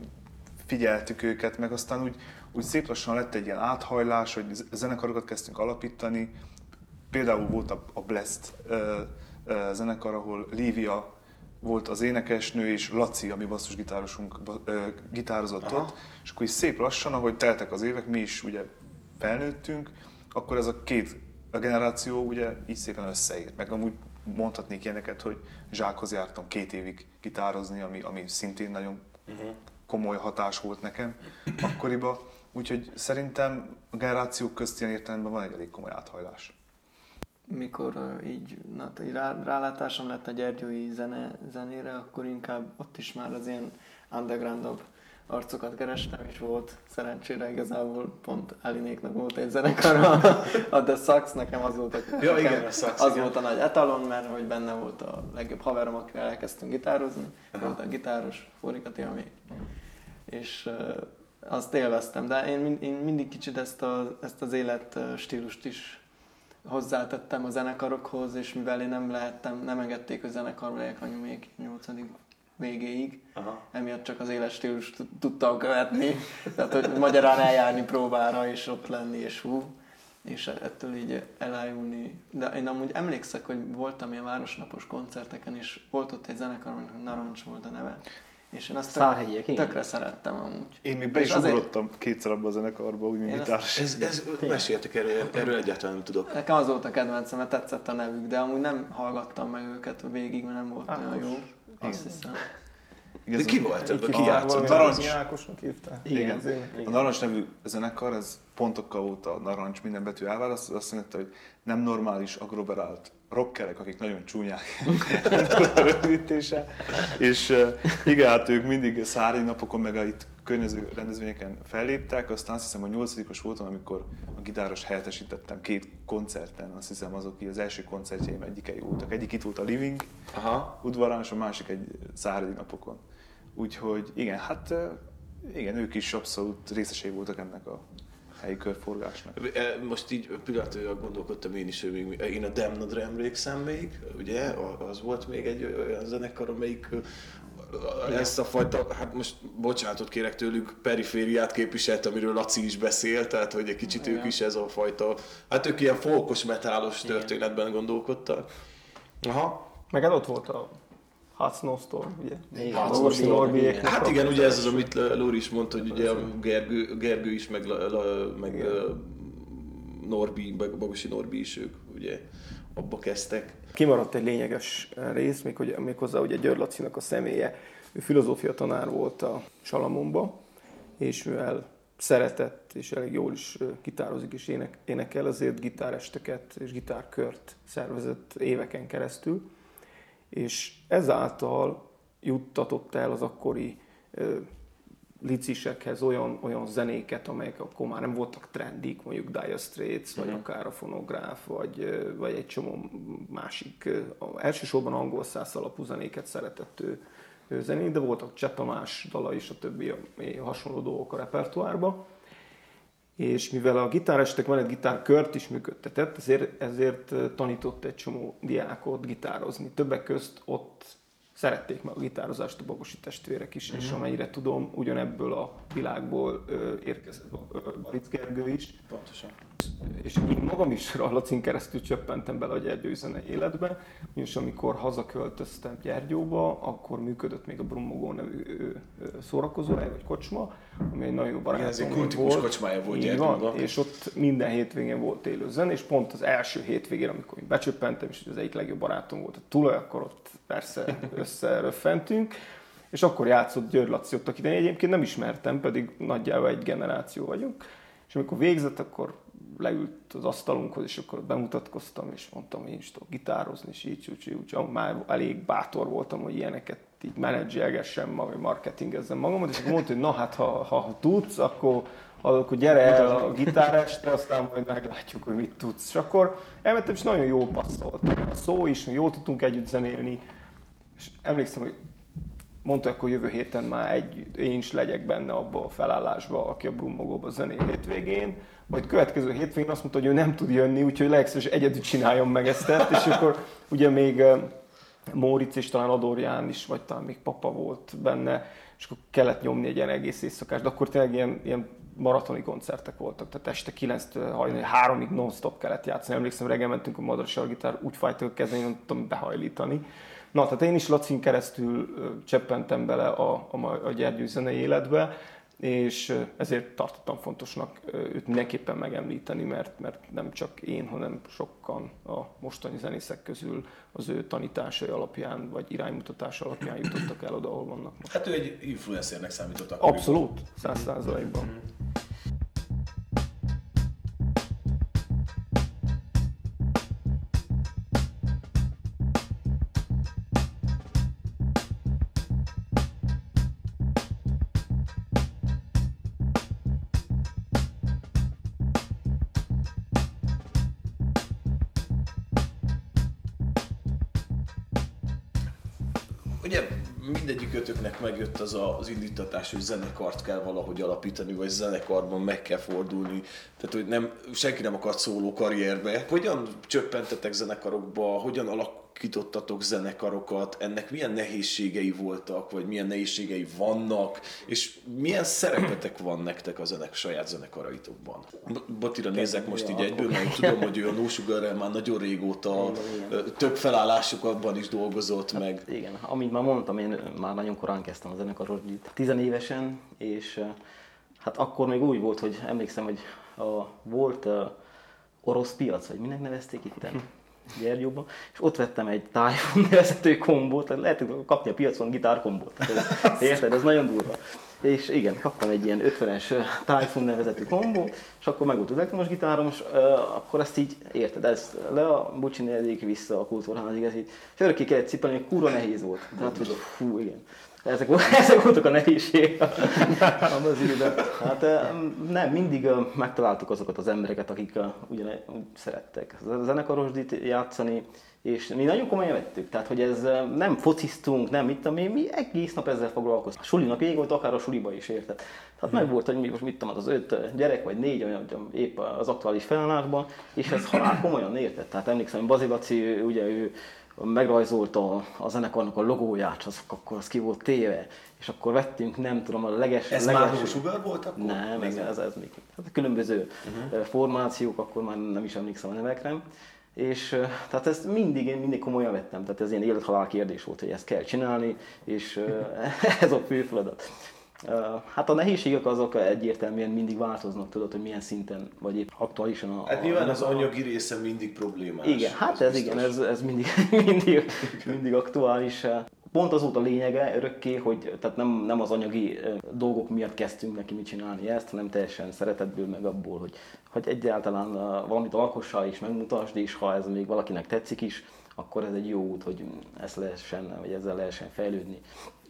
figyeltük őket, meg aztán úgy, úgy szép lassan lett egy ilyen áthajlás, hogy zenekarokat kezdtünk alapítani. Például volt a, a Blessed uh, uh, zenekar, ahol Lívia volt az énekesnő és Laci, ami basszusgitárosunk gitározott Aha. ott, és akkor is szép lassan, ahogy teltek az évek, mi is ugye felnőttünk, akkor ez a két a generáció ugye így szépen összeért. Meg amúgy mondhatnék ilyeneket, hogy Zsákhoz jártam két évig gitározni, ami, ami szintén nagyon uh-huh. komoly hatás volt nekem akkoriban. Úgyhogy szerintem a generációk közt ilyen értelemben van egy elég komoly áthajlás mikor így, na, rá, rálátásom lett a Gyergyói zene, zenére, akkor inkább ott is már az ilyen undergroundabb arcokat kerestem, és volt szerencsére igazából pont Alinéknak volt egy zenekar, a The Sax, nekem az volt a, ja, nekem, igen, a Sax, az igen. volt a nagy etalon, mert hogy benne volt a legjobb haverom, akivel elkezdtünk gitározni, Aha. volt a gitáros, Fórikati, ami, és uh, azt élveztem, de én, én mindig kicsit ezt, a, ezt az élet stílust is hozzátettem a zenekarokhoz, és mivel én nem lehettem, nem engedték, hogy zenekarba legyek anyu még 8 végéig, Aha. emiatt csak az éles stílus tudtam követni, tehát hogy magyarán eljárni próbára, és ott lenni, és hú, és ettől így elájulni. De én amúgy emlékszek, hogy voltam ilyen városnapos koncerteken, és volt ott egy zenekar, aminek Narancs volt a neve. És én azt Szárhegyiek, tök, tökre szerettem amúgy. Én még be is azért... ugrottam kétszer abba a zenekarba, úgy, mint gitáros. Ez, ez, meséltek erről, erről egyáltalán nem tudok. Nekem az volt a kedvencem, mert tetszett a nevük, de amúgy nem hallgattam meg őket végig, mert nem volt olyan jó. Azt hiszem. De ki volt ebben? Ki játszott? Narancs. Ákosnak hívták. Igen. Igen. A Narancs nevű zenekar, ez pontokkal volt a Narancs minden betű elválaszt, azt mondta, hogy nem normális agroberált rockerek, akik nagyon csúnyák a rövidítése. És uh, igen, hát ők mindig szári napokon, meg a itt környező rendezvényeken felléptek, aztán azt hiszem, hogy nyolcadikos voltam, amikor a gitáros helyettesítettem két koncerten, azt hiszem azok az első koncertjeim egyikei voltak. Egyik itt volt a Living Aha. udvarán, és a másik egy szári napokon. Úgyhogy igen, hát igen, ők is abszolút részesei voltak ennek a helyi körforgásnak. Most így pillanatilag gondolkodtam én is, hogy még, én a Damnodra emlékszem még, ugye, az volt még egy olyan zenekar, amelyik ezt a fajta, hát most bocsánatot kérek tőlük, perifériát képviselt, amiről Laci is beszélt, tehát hogy egy kicsit Igen. ők is ez a fajta, hát ők ilyen folkos, metálos történetben gondolkodtak. Aha. Meg hát ott volt a Hot Snowstorm, ugye? Igen, Norbi, Hát igen, ugye ez az, amit Lóri is mondta, hogy ugye a Gergő, Gergő is, meg, meg Norbi, Bagosi Norbi is ők ugye abba kezdtek. Kimaradt egy lényeges rész, még, hogy, méghozzá ugye György Lacinak a személye. Ő filozófia tanár volt a Salamonba, és mivel szeretett, és elég jól is gitározik és ének, énekel, azért gitáresteket és gitárkört szervezett éveken keresztül és ezáltal juttatott el az akkori licisekhez olyan, olyan zenéket, amelyek akkor már nem voltak trendik, mondjuk Dire Straits, vagy mm. akár a fonográf, vagy, vagy egy csomó másik, elsősorban angol száz alapú zenéket szeretett ő, ő zenét, de voltak Csetamás dala is, a többi a, a hasonló dolgok a repertoárba és mivel a gitárestek egy gitárkört is működtetett, ezért, ezért tanított egy csomó diákot gitározni. Többek közt ott szerették meg a gitározást a Bogosi testvérek is, uh-huh. és mhm. amennyire tudom, ugyanebből a világból ö, érkezett Baric Gergő is. Pontosan. És én magam is a Lacin keresztül csöppentem bele a Gyergyőzene életbe, és amikor hazaköltöztem Gyergyóba, akkor működött még a Brummogó nevű szórakozóhely, vagy kocsma, ami egy nagyon jó barátom Ez egy kultikus kocsmája volt Gyergyóban. És ott minden hétvégén volt élő zene, és pont az első hétvégén, amikor én becsöppentem, és az egyik legjobb barátom volt a tulaj, akkor ott persze összeröffentünk, és akkor játszott György Laci ott, akit én egyébként nem ismertem, pedig nagyjából egy generáció vagyunk. És amikor végzett, akkor leült az asztalunkhoz, és akkor bemutatkoztam, és mondtam, hogy én is tudok gitározni, és így, úgy, úgy, már elég bátor voltam, hogy ilyeneket így menedzselgessem, vagy marketingezzem magamat, és akkor mondta, hogy na hát, ha, ha, tudsz, akkor, akkor gyere el a gitáreste, aztán majd meglátjuk, hogy mit tudsz. És akkor elmentem, és nagyon jó passzolt. A szó is, jól tudtunk együtt zenélni, és emlékszem, hogy mondta, hogy jövő héten már egy, én is legyek benne abba a felállásba, aki a Brummogóba zenél hétvégén, majd következő hétvégén azt mondta, hogy ő nem tud jönni, úgyhogy legszívesen egyedül csináljon meg ezt, és akkor ugye még Móricz és talán Adorján is, vagy talán még papa volt benne, és akkor kellett nyomni egy ilyen egész éjszakás, de akkor tényleg ilyen, ilyen maratoni koncertek voltak, tehát este 9 hajnali 3-ig non-stop kellett játszani. Emlékszem, reggel mentünk a Madras gitár, úgy fájt hogy kezdeni, nem tudtam behajlítani. Na, tehát én is Lacin keresztül cseppentem bele a, a, a Gyergyő zenei életbe, és ezért tartottam fontosnak őt mindenképpen megemlíteni, mert, mert nem csak én, hanem sokan a mostani zenészek közül az ő tanításai alapján, vagy iránymutatás alapján jutottak el oda, ahol vannak most. Hát ő egy influencernek számított Abszolút, száz százalékban. Az indítatás, hogy zenekart kell valahogy alapítani, vagy zenekarban meg kell fordulni. Tehát, hogy nem, senki nem akart szóló karrierbe. Hogyan csöppentetek zenekarokba, hogyan alakítottatok zenekarokat, ennek milyen nehézségei voltak, vagy milyen nehézségei vannak, és milyen szerepetek van nektek a zenek, saját zenekaraitokban? Batira nézek most így egyből, mert tudom, hogy ő a No már nagyon régóta több felállásokban is dolgozott meg. Igen, amit már mondtam, én már nagyon korán kezdtem a zenekaros tizenévesen, és hát akkor még úgy volt, hogy emlékszem, hogy a, volt uh, orosz piac, vagy minek nevezték itt? Gyergyóban, és ott vettem egy Typhoon nevezető kombót, lehet kapni a piacon gitárkombót. Érted? Ez nagyon durva. És igen, kaptam egy ilyen 50-es Typhoon nevezetű kombó, és akkor meg volt az elektromos gitárom, és uh, akkor ezt így, érted, ez le a bucsin eddig vissza a kultúrházig, ez így, és örökké kellett cipelni, hogy kurva nehéz volt. Tehát, hogy fú, igen. Ezek, ezek voltak a nehézségek az időben. Hát nem, mindig megtaláltuk azokat az embereket, akik ugyan, úgy szerettek a zenekarosdit játszani, és mi nagyon komolyan vettük, tehát hogy ez nem fociztunk, nem mit tudom mi egész nap ezzel foglalkoztunk. A sulinak ég volt, akár a suliba is érted. Tehát meg volt, hogy mi most mit az öt gyerek, vagy négy, olyan, épp az aktuális felállásban, és ez halál komolyan érted. Tehát emlékszem, hogy Bazilaci, ugye ő megrajzolta a zenekarnak a logóját, az, akkor az ki volt téve, és akkor vettünk, nem tudom, a leges... Ez leges... már sugar volt akkor? Nem, ez, ez, ez még hát különböző uh-huh. formációk, akkor már nem is emlékszem a nevekre. És tehát ezt mindig, én mindig komolyan vettem, tehát ez ilyen élethalál kérdés volt, hogy ezt kell csinálni, és ez a fő feladat. Hát a nehézségek azok egyértelműen mindig változnak, tudod, hogy milyen szinten, vagy épp aktuálisan a... Hát nyilván az anyagi része mindig problémás. Igen, hát ez, ez igen, ez, ez mindig, mindig, mindig aktuális. Pont az volt a lényege örökké, hogy tehát nem, nem az anyagi dolgok miatt kezdtünk neki mit csinálni ezt, hanem teljesen szeretetből, meg abból, hogy, hogy egyáltalán valamit alkossál és megmutasd, és ha ez még valakinek tetszik is, akkor ez egy jó út, hogy ezt lehessen, vagy ezzel lehessen fejlődni.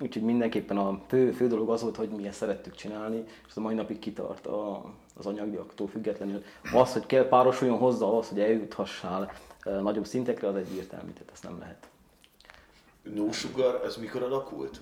Úgyhogy mindenképpen a fő, fő dolog az volt, hogy mi ezt szerettük csinálni, és a mai napig kitart a, az anyagiaktól függetlenül. Az, hogy kell párosuljon hozzá az, hogy eljuthassál nagyobb szintekre, az egyértelmű, tehát ezt nem lehet. No Sugar, ez mikor alakult?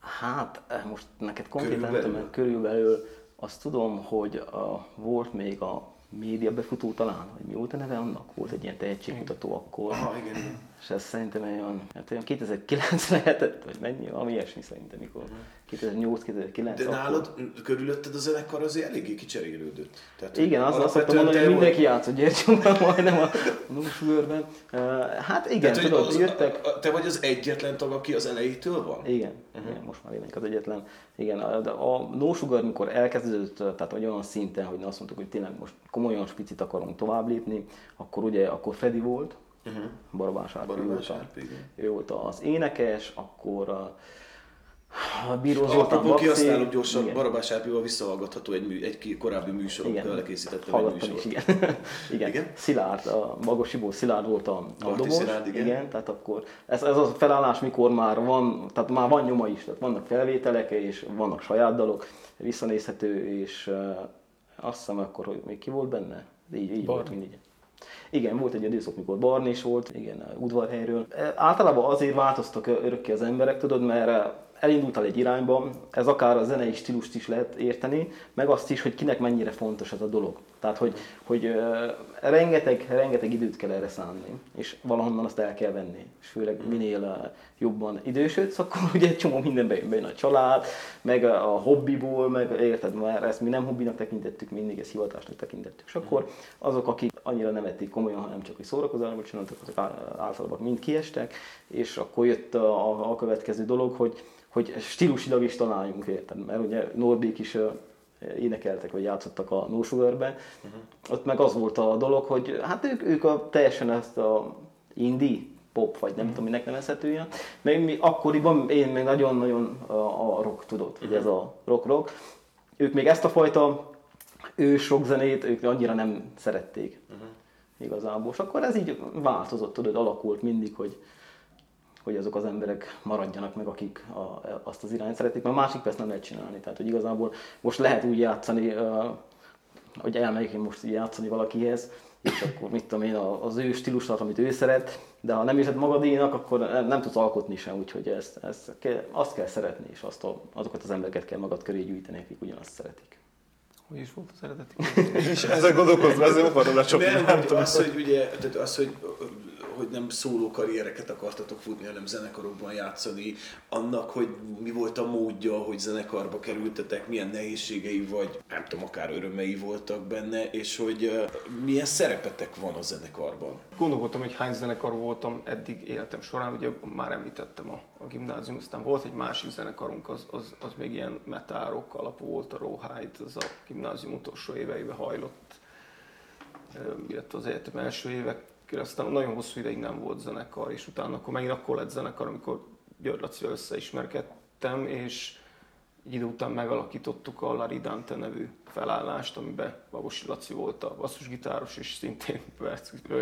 Hát, most neked konkrétan körülbelül. körülbelül azt tudom, hogy a, volt még a média befutó talán, hogy mi volt a neve annak? Volt egy ilyen tehetségmutató akkor. Aha, igen, igen. És ez szerintem olyan, hát olyan 2009 lehetett, vagy mennyi, ami ilyesmi szerintem, mikor 2008-2009. De nálad körülötted a zenekar azért eléggé kicserélődött. Tehát, igen, azt, azt szoktam mondani, hogy mindenki játszott Gyertyóban, majdnem a Nusvőrben. Hát igen, Tehát, tudod, az, jöttek. A, te vagy az egyetlen tag, aki az elejétől van? Igen, uh-huh. igen most már én az egyetlen. Igen, a, a No Sugar, mikor elkezdődött, tehát olyan szinten, hogy azt mondtuk, hogy tényleg most komolyan spicit akarunk tovább lépni, akkor ugye, akkor Freddy volt, uh-huh. Árpi, Barabás volt, Árpi, ő volt az énekes, akkor a, a Bíró Zoltán Apropó kihasználok gyorsan, igen. Barabás Árpival visszahallgatható egy, mű, egy korábbi műsorunk, készítettem egy műsort. Is, igen. igen. igen. Szilárd, a Magosiból Szilárd volt a, a dobos. Szilárd, igen. igen. tehát akkor ez, ez a felállás, mikor már van, tehát már van nyoma is, tehát vannak felvételek, és vannak saját dalok, visszanézhető, és uh, azt hiszem akkor, hogy még ki volt benne? Így, így volt mindig. Igen, volt egy időszak, mikor Barni is volt, igen, udvarhelyről. Általában azért változtak örökké az emberek, tudod, mert elindultál egy irányba, ez akár a zenei stílust is lehet érteni, meg azt is, hogy kinek mennyire fontos ez a dolog. Tehát, hogy, hogy uh, rengeteg, rengeteg időt kell erre szánni, és valahonnan azt el kell venni. És főleg minél uh, jobban idősödsz, akkor ugye egy csomó mindenbe jön a család, meg a, a hobbiból, meg érted, már ezt mi nem hobbinak tekintettük, mindig ezt hivatásnak tekintettük. És akkor azok, akik annyira nem vették komolyan, hanem csak hogy szórakozásból csináltak, azok általában mind kiestek, és akkor jött a, a, a következő dolog, hogy hogy stílusilag is találjunk, érted? Mert ugye Norbék is énekeltek, vagy játszottak a No Sugar-be. Uh-huh. Ott meg az volt a dolog, hogy hát ők, ők a, teljesen ezt a indie pop, vagy nem uh-huh. tudom, minek nevezhető ilyen. Meg mi akkoriban én még nagyon-nagyon a, a rock tudod, uh-huh. ez a rock-rock. Ők még ezt a fajta ős rock zenét, ők annyira nem szerették uh-huh. igazából. És akkor ez így változott, tudod, alakult mindig, hogy hogy azok az emberek maradjanak meg, akik a, azt az irányt szeretik, mert másik persze nem lehet csinálni. Tehát, hogy igazából most lehet úgy játszani, hogy elmegyek én most játszani valakihez, és akkor mit tudom én, az ő stílusát, amit ő szeret, de ha nem érzed magadénak, akkor nem, nem tudsz alkotni sem, úgyhogy ezt, ezt kell, azt kell szeretni, és azt a, azokat az embereket kell magad köré gyűjteni, akik ugyanazt szeretik. Hogy is volt az eredeti? És ezzel gondolkozva, ezzel akarom lecsapni. Nem, Nem hogy tudom. az, hogy ugye, tehát az, hogy hogy nem szóló karriereket akartatok futni, hanem zenekarokban játszani, annak, hogy mi volt a módja, hogy zenekarba kerültetek, milyen nehézségei vagy, nem tudom, akár örömei voltak benne, és hogy milyen szerepetek van a zenekarban. Gondolkodtam, hogy hány zenekar voltam eddig életem során, ugye már említettem a, a gimnázium, aztán volt egy másik zenekarunk, az, az, az még ilyen metárok alapú volt, a Rawhide, az a gimnázium utolsó éveiben hajlott, illetve az egyetem első évek aztán nagyon hosszú ideig nem volt zenekar, és utána akkor megint akkor lett zenekar, amikor György Lacival összeismerkedtem, és egy idő után megalakítottuk a Larry Dante nevű felállást, amiben Bagosi Laci volt a basszusgitáros, és szintén,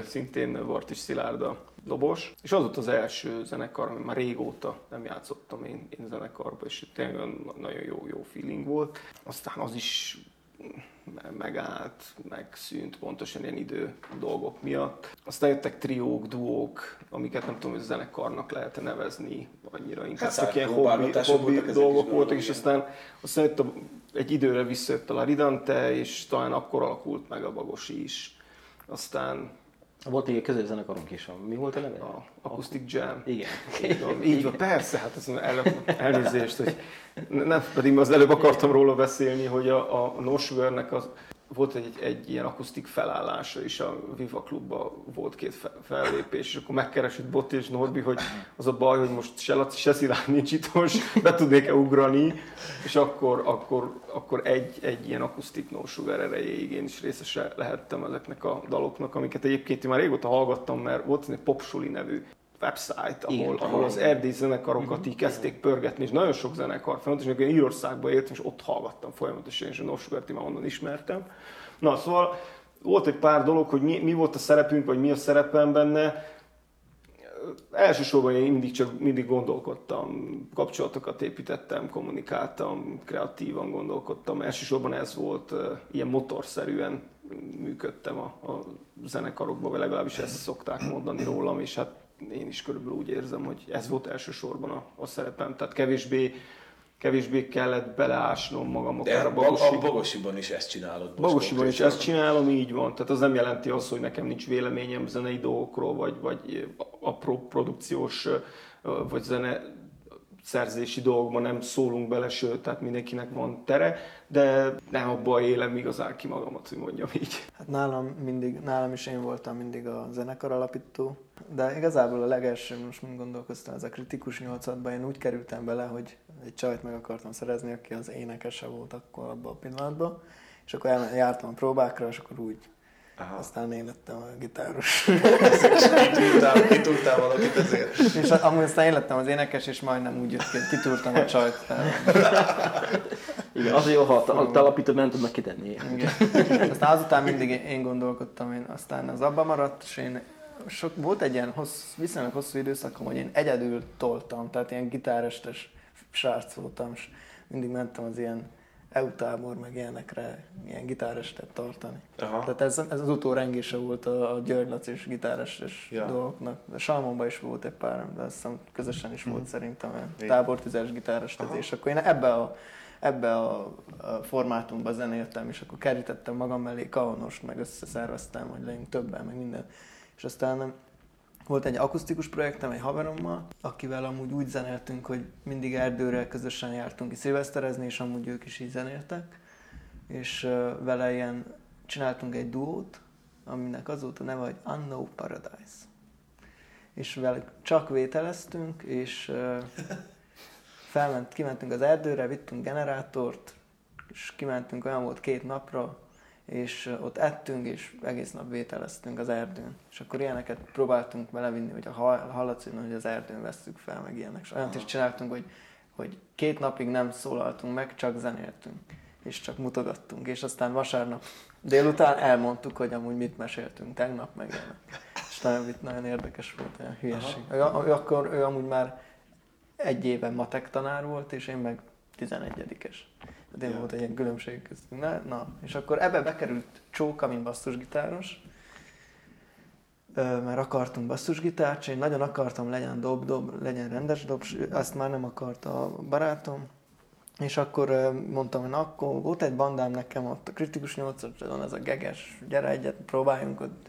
szintén Bartis Szilárd a dobos. És az volt az első zenekar, ami már régóta nem játszottam én, én zenekarba, és tényleg nagyon jó, jó feeling volt. Aztán az is megállt, megszűnt pontosan ilyen idő dolgok miatt. Aztán jöttek triók, duók, amiket nem tudom, hogy zenekarnak lehet nevezni, annyira inkább Hát csak ilyen hobbi, hobbi dolgok voltak, és aztán, aztán jött a, egy időre visszajött a Laridante, és talán akkor alakult meg a Bagosi is. Aztán volt egy középzenekarunk is, mi volt a neve? A Acoustic Jam. Igen. Így van, így van persze, hát ez el, elnézést, hogy nem, pedig az előbb akartam róla beszélni, hogy a, a No Sugar-nek az, volt egy, egy ilyen akusztik felállása is, a Viva Klubban volt két fellépés, és akkor megkeresett Botti és Norbi, hogy az a baj, hogy most se Laci, se Szilárd nincs itt, most be tudnék-e ugrani, és akkor, akkor, akkor egy, egy ilyen akusztik No Sugar erejéig én is részese lehettem ezeknek a daloknak, amiket egyébként én már régóta hallgattam, mert volt egy Popsuli nevű website, ahol, Igen, ahol az erdély zenekarokat így kezdték pörgetni, és nagyon sok zenekar még én Írországban éltem, és ott hallgattam folyamatosan, és a Nosugert már onnan ismertem. Na, szóval volt egy pár dolog, hogy mi, mi volt a szerepünk, vagy mi a szerepem benne. Elsősorban én mindig csak mindig gondolkodtam, kapcsolatokat építettem, kommunikáltam, kreatívan gondolkodtam. Elsősorban ez volt, ilyen motorszerűen működtem a, a zenekarokban, vagy legalábbis ezt szokták mondani rólam, és hát én is körülbelül úgy érzem, hogy ez volt elsősorban a, a szerepem, tehát kevésbé, kevésbé kellett beleásnom magam De a, Bagosi. a Bagosiban is ezt csinálod. Bagosiban is ezt csinálom, így van. Tehát az nem jelenti azt, hogy nekem nincs véleményem zenei dolgokról, vagy, vagy apró produkciós, vagy zene szerzési dolgokban nem szólunk bele, sőt, tehát mindenkinek van tere, de nem abban élem igazán ki magamat, hogy mondjam így. Hát nálam, mindig, nálam is én voltam mindig a zenekar alapító, de igazából a legelső, most mind gondolkoztam, ez a kritikus nyolcadban én úgy kerültem bele, hogy egy csajt meg akartam szerezni, aki az énekese volt akkor abban a pillanatban, és akkor jártam a próbákra, és akkor úgy Aha. Aztán én lettem a gitáros. kitúrtál, kitúrtál valakit ezért. És amúgy aztán én lettem az énekes, és majdnem úgy jött ki, kitúrtam a csajt. Igen, az jó, ha te alapítod, nem tudnak kitenni. Igen. Aztán azután mindig én gondolkodtam, én aztán az abba maradt, és én sok, volt egy ilyen hossz, viszonylag hosszú időszakom, hogy én egyedül toltam, tehát ilyen gitárestes srác voltam, és mindig mentem az ilyen EU tábor, meg ilyenekre, ilyen gitárestet tartani. Aha. Tehát ez, ez az utórengése volt a, a György Laci és gitárestes ja. dolgoknak. De Salmonban is volt egy pár, de azt hiszem közösen is volt hmm. szerintem olyan tábortüzes gitárestezés. És akkor én ebbe a, ebbe a, a formátumba zenéltem, és akkor kerítettem magam mellé kaonost, meg összeszerveztem, hogy legyünk többen, meg minden. És aztán volt egy akusztikus projektem egy haverommal, akivel amúgy úgy zenéltünk, hogy mindig erdőre közösen jártunk ki szilveszterezni, és amúgy ők is így zenéltek. És uh, vele ilyen csináltunk egy duót, aminek az volt a neve, hogy Unknown Paradise. És velük csak vételeztünk, és uh, felment, kimentünk az erdőre, vittünk generátort, és kimentünk, olyan volt két napra, és ott ettünk, és egész nap vételeztünk az erdőn. És akkor ilyeneket próbáltunk belevinni, hogy a hallatszín, hogy az erdőn vesszük fel, meg ilyenek. És olyant is csináltunk, hogy, hogy két napig nem szólaltunk meg, csak zenéltünk, és csak mutogattunk. És aztán vasárnap délután elmondtuk, hogy amúgy mit meséltünk tegnap, meg ilyenek. És nagyon, nagyon érdekes volt, olyan hülyeség. Ő, ő, akkor ő amúgy már egy éven matek tanár volt, és én meg 11-es. De ja. volt egy ilyen különbség köztünk. Na, na, és akkor ebbe bekerült Csóka, mint basszusgitáros, mert akartunk basszusgitárt, és én nagyon akartam, legyen dob-dob, legyen rendes dob, azt már nem akarta a barátom. És akkor mondtam, hogy na, akkor volt egy bandám nekem ott a kritikus 8 az a geges, gyere egyet, próbáljunk ott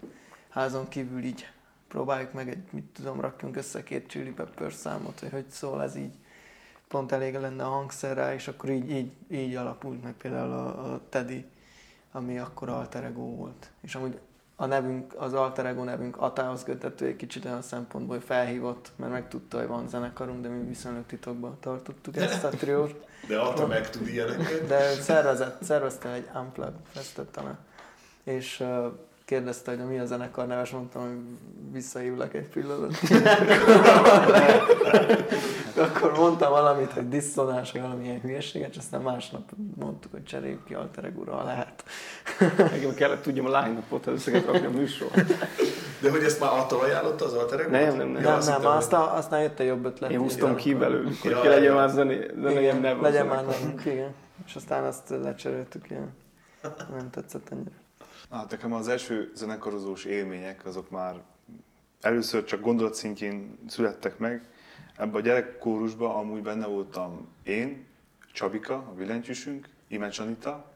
házon kívül így, próbáljuk meg egy, mit tudom, rakjunk össze két Chili Pepper számot, hogy hogy szól ez így pont elég lenne a hangszer rá, és akkor így, így, így alapult meg például a, a Teddy, ami akkor alter ego volt. És amúgy a nevünk, az alter ego nevünk Atához köthető egy kicsit olyan szempontból, hogy felhívott, mert megtudta, hogy van zenekarunk, de mi viszonylag titokban tartottuk ezt a triót. De Ata meg tud ilyeneket. De szervezett, szervezte egy Unplugged festet talán. És kérdezte, hogy mi a zenekar neve, és mondtam, hogy visszahívlak egy pillanat. akkor mondtam valamit, hogy diszonás, vagy valamilyen hülyeséget, és aztán másnap mondtuk, hogy cseréljük ki Alter Ego-ra, ha lehet. Engem kellett tudjam a line-upot, ha össze rakni a műsor. De hogy ezt már Ata ajánlotta az Alter Ego-t? Nem, nem, nem. nem, azt nem, aztán, aztán jött egy jobb ötlet. Én húztam ki belőlük, hogy Ja, ki legyen már zené, zenéjem Igen, neve. legyen már nevünk, igen. És aztán azt lecseréltük, ilyen. Nem tetszett ennyire. Hát nekem az első zenekarozós élmények azok már először csak gondolatszintjén születtek meg. Ebben a gyerekkórusban amúgy benne voltam én, Csabika, a billentyűsünk, Imencs Anita,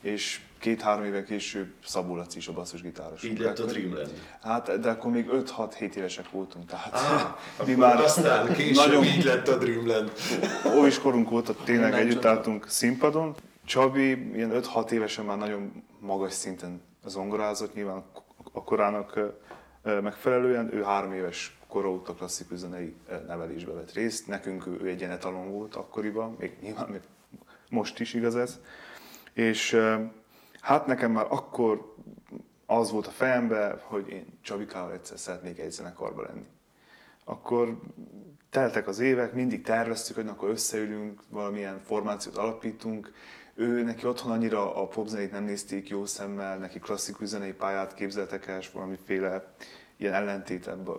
és két-három éven később Szabó Laci is a basszusgitáros. Így lett a Dreamland. Hát, de akkor még 5-6-7 évesek voltunk, tehát Ah, mi már aztán később nagyon így lett a Dreamland. óviskorunk volt, ott tényleg Nem együtt álltunk színpadon. Csabi ilyen 5-6 évesen már nagyon magas szinten zongorázott, nyilván a korának megfelelően. Ő három éves kora óta klasszikus zenei nevelésbe vett részt. Nekünk ő, egy ilyen etalon volt akkoriban, még nyilván még most is igaz ez. És hát nekem már akkor az volt a fejemben, hogy én Csabikával egyszer szeretnék egy zenekarba lenni akkor teltek az évek, mindig terveztük, hogy akkor összeülünk, valamilyen formációt alapítunk. Ő neki otthon annyira a popzenét nem nézték jó szemmel, neki klasszikus zenei pályát képzeltek el, és valamiféle ilyen ellentét ebben,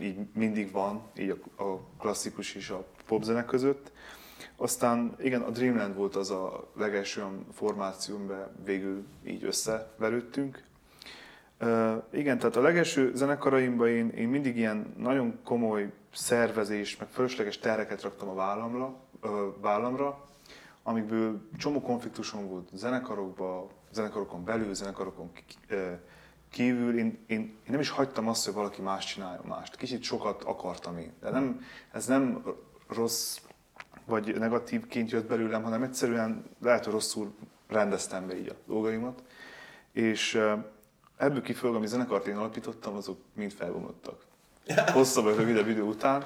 így mindig van, így a, a klasszikus és a popzene között. Aztán igen, a Dreamland volt az a legelső olyan formáció, amiben végül így összeverődtünk. Uh, igen, tehát a legelső zenekaraimban én, én mindig ilyen nagyon komoly szervezés, meg fölösleges terreket raktam a vállamra, uh, vállamra amikből csomó konfliktusom volt zenekarokban, zenekarokon belül, zenekarokon kívül. Én, én, én nem is hagytam azt, hogy valaki más csináljon mást. Kicsit sokat akartam én. De nem, ez nem rossz vagy negatívként jött belőlem, hanem egyszerűen lehet, hogy rosszul rendeztem be így a dolgaimat. És ebből kifolyólag, ami zenekart én alapítottam, azok mind felbomlottak. Hosszabb vagy rövidebb idő után.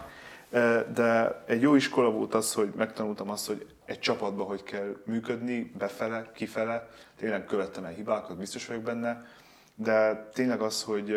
De egy jó iskola volt az, hogy megtanultam azt, hogy egy csapatban hogy kell működni, befele, kifele. Tényleg követtem el hibákat, biztos vagyok benne. De tényleg az, hogy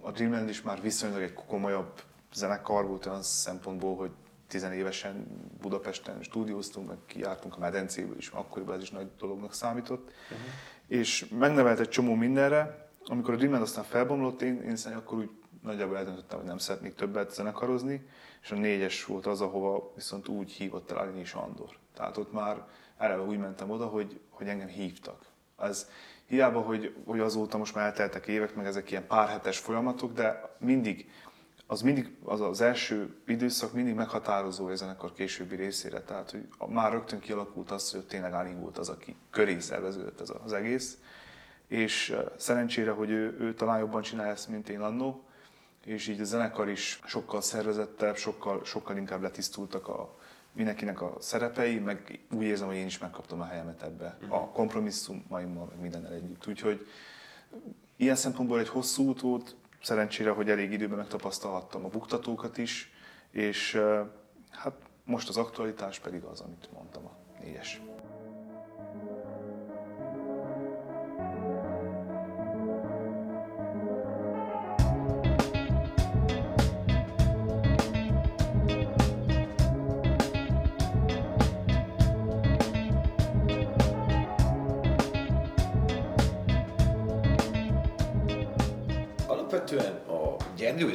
a Dreamland is már viszonylag egy komolyabb zenekar volt olyan szempontból, hogy tizenévesen Budapesten stúdióztunk, meg kijártunk a medencéből is, akkoriban ez is nagy dolognak számított. Uh-huh. És megnevelt egy csomó mindenre. Amikor a Dreamland aztán felbomlott, én, én szerintem akkor úgy nagyjából eldöntöttem, hogy nem szeretnék többet zenekarozni, és a négyes volt az, ahova viszont úgy hívott el Alini és Andor. Tehát ott már eleve úgy mentem oda, hogy, hogy engem hívtak. Ez hiába, hogy, hogy azóta most már elteltek évek, meg ezek ilyen pár hetes folyamatok, de mindig az mindig, az az első időszak mindig meghatározó a zenekar későbbi részére. Tehát, hogy már rögtön kialakult az, hogy tényleg Alin volt az, aki köré szerveződött ez az egész. És szerencsére, hogy ő, ő talán jobban csinálja ezt, mint én annó, és így a zenekar is sokkal szervezettebb, sokkal, sokkal inkább letisztultak a, mindenkinek a szerepei, meg úgy érzem, hogy én is megkaptam a helyemet ebbe, a kompromisszumaimmal, meg mindennel együtt. Úgyhogy ilyen szempontból egy hosszú út volt, szerencsére, hogy elég időben megtapasztalhattam a buktatókat is, és hát most az aktualitás pedig az, amit mondtam, a négyes.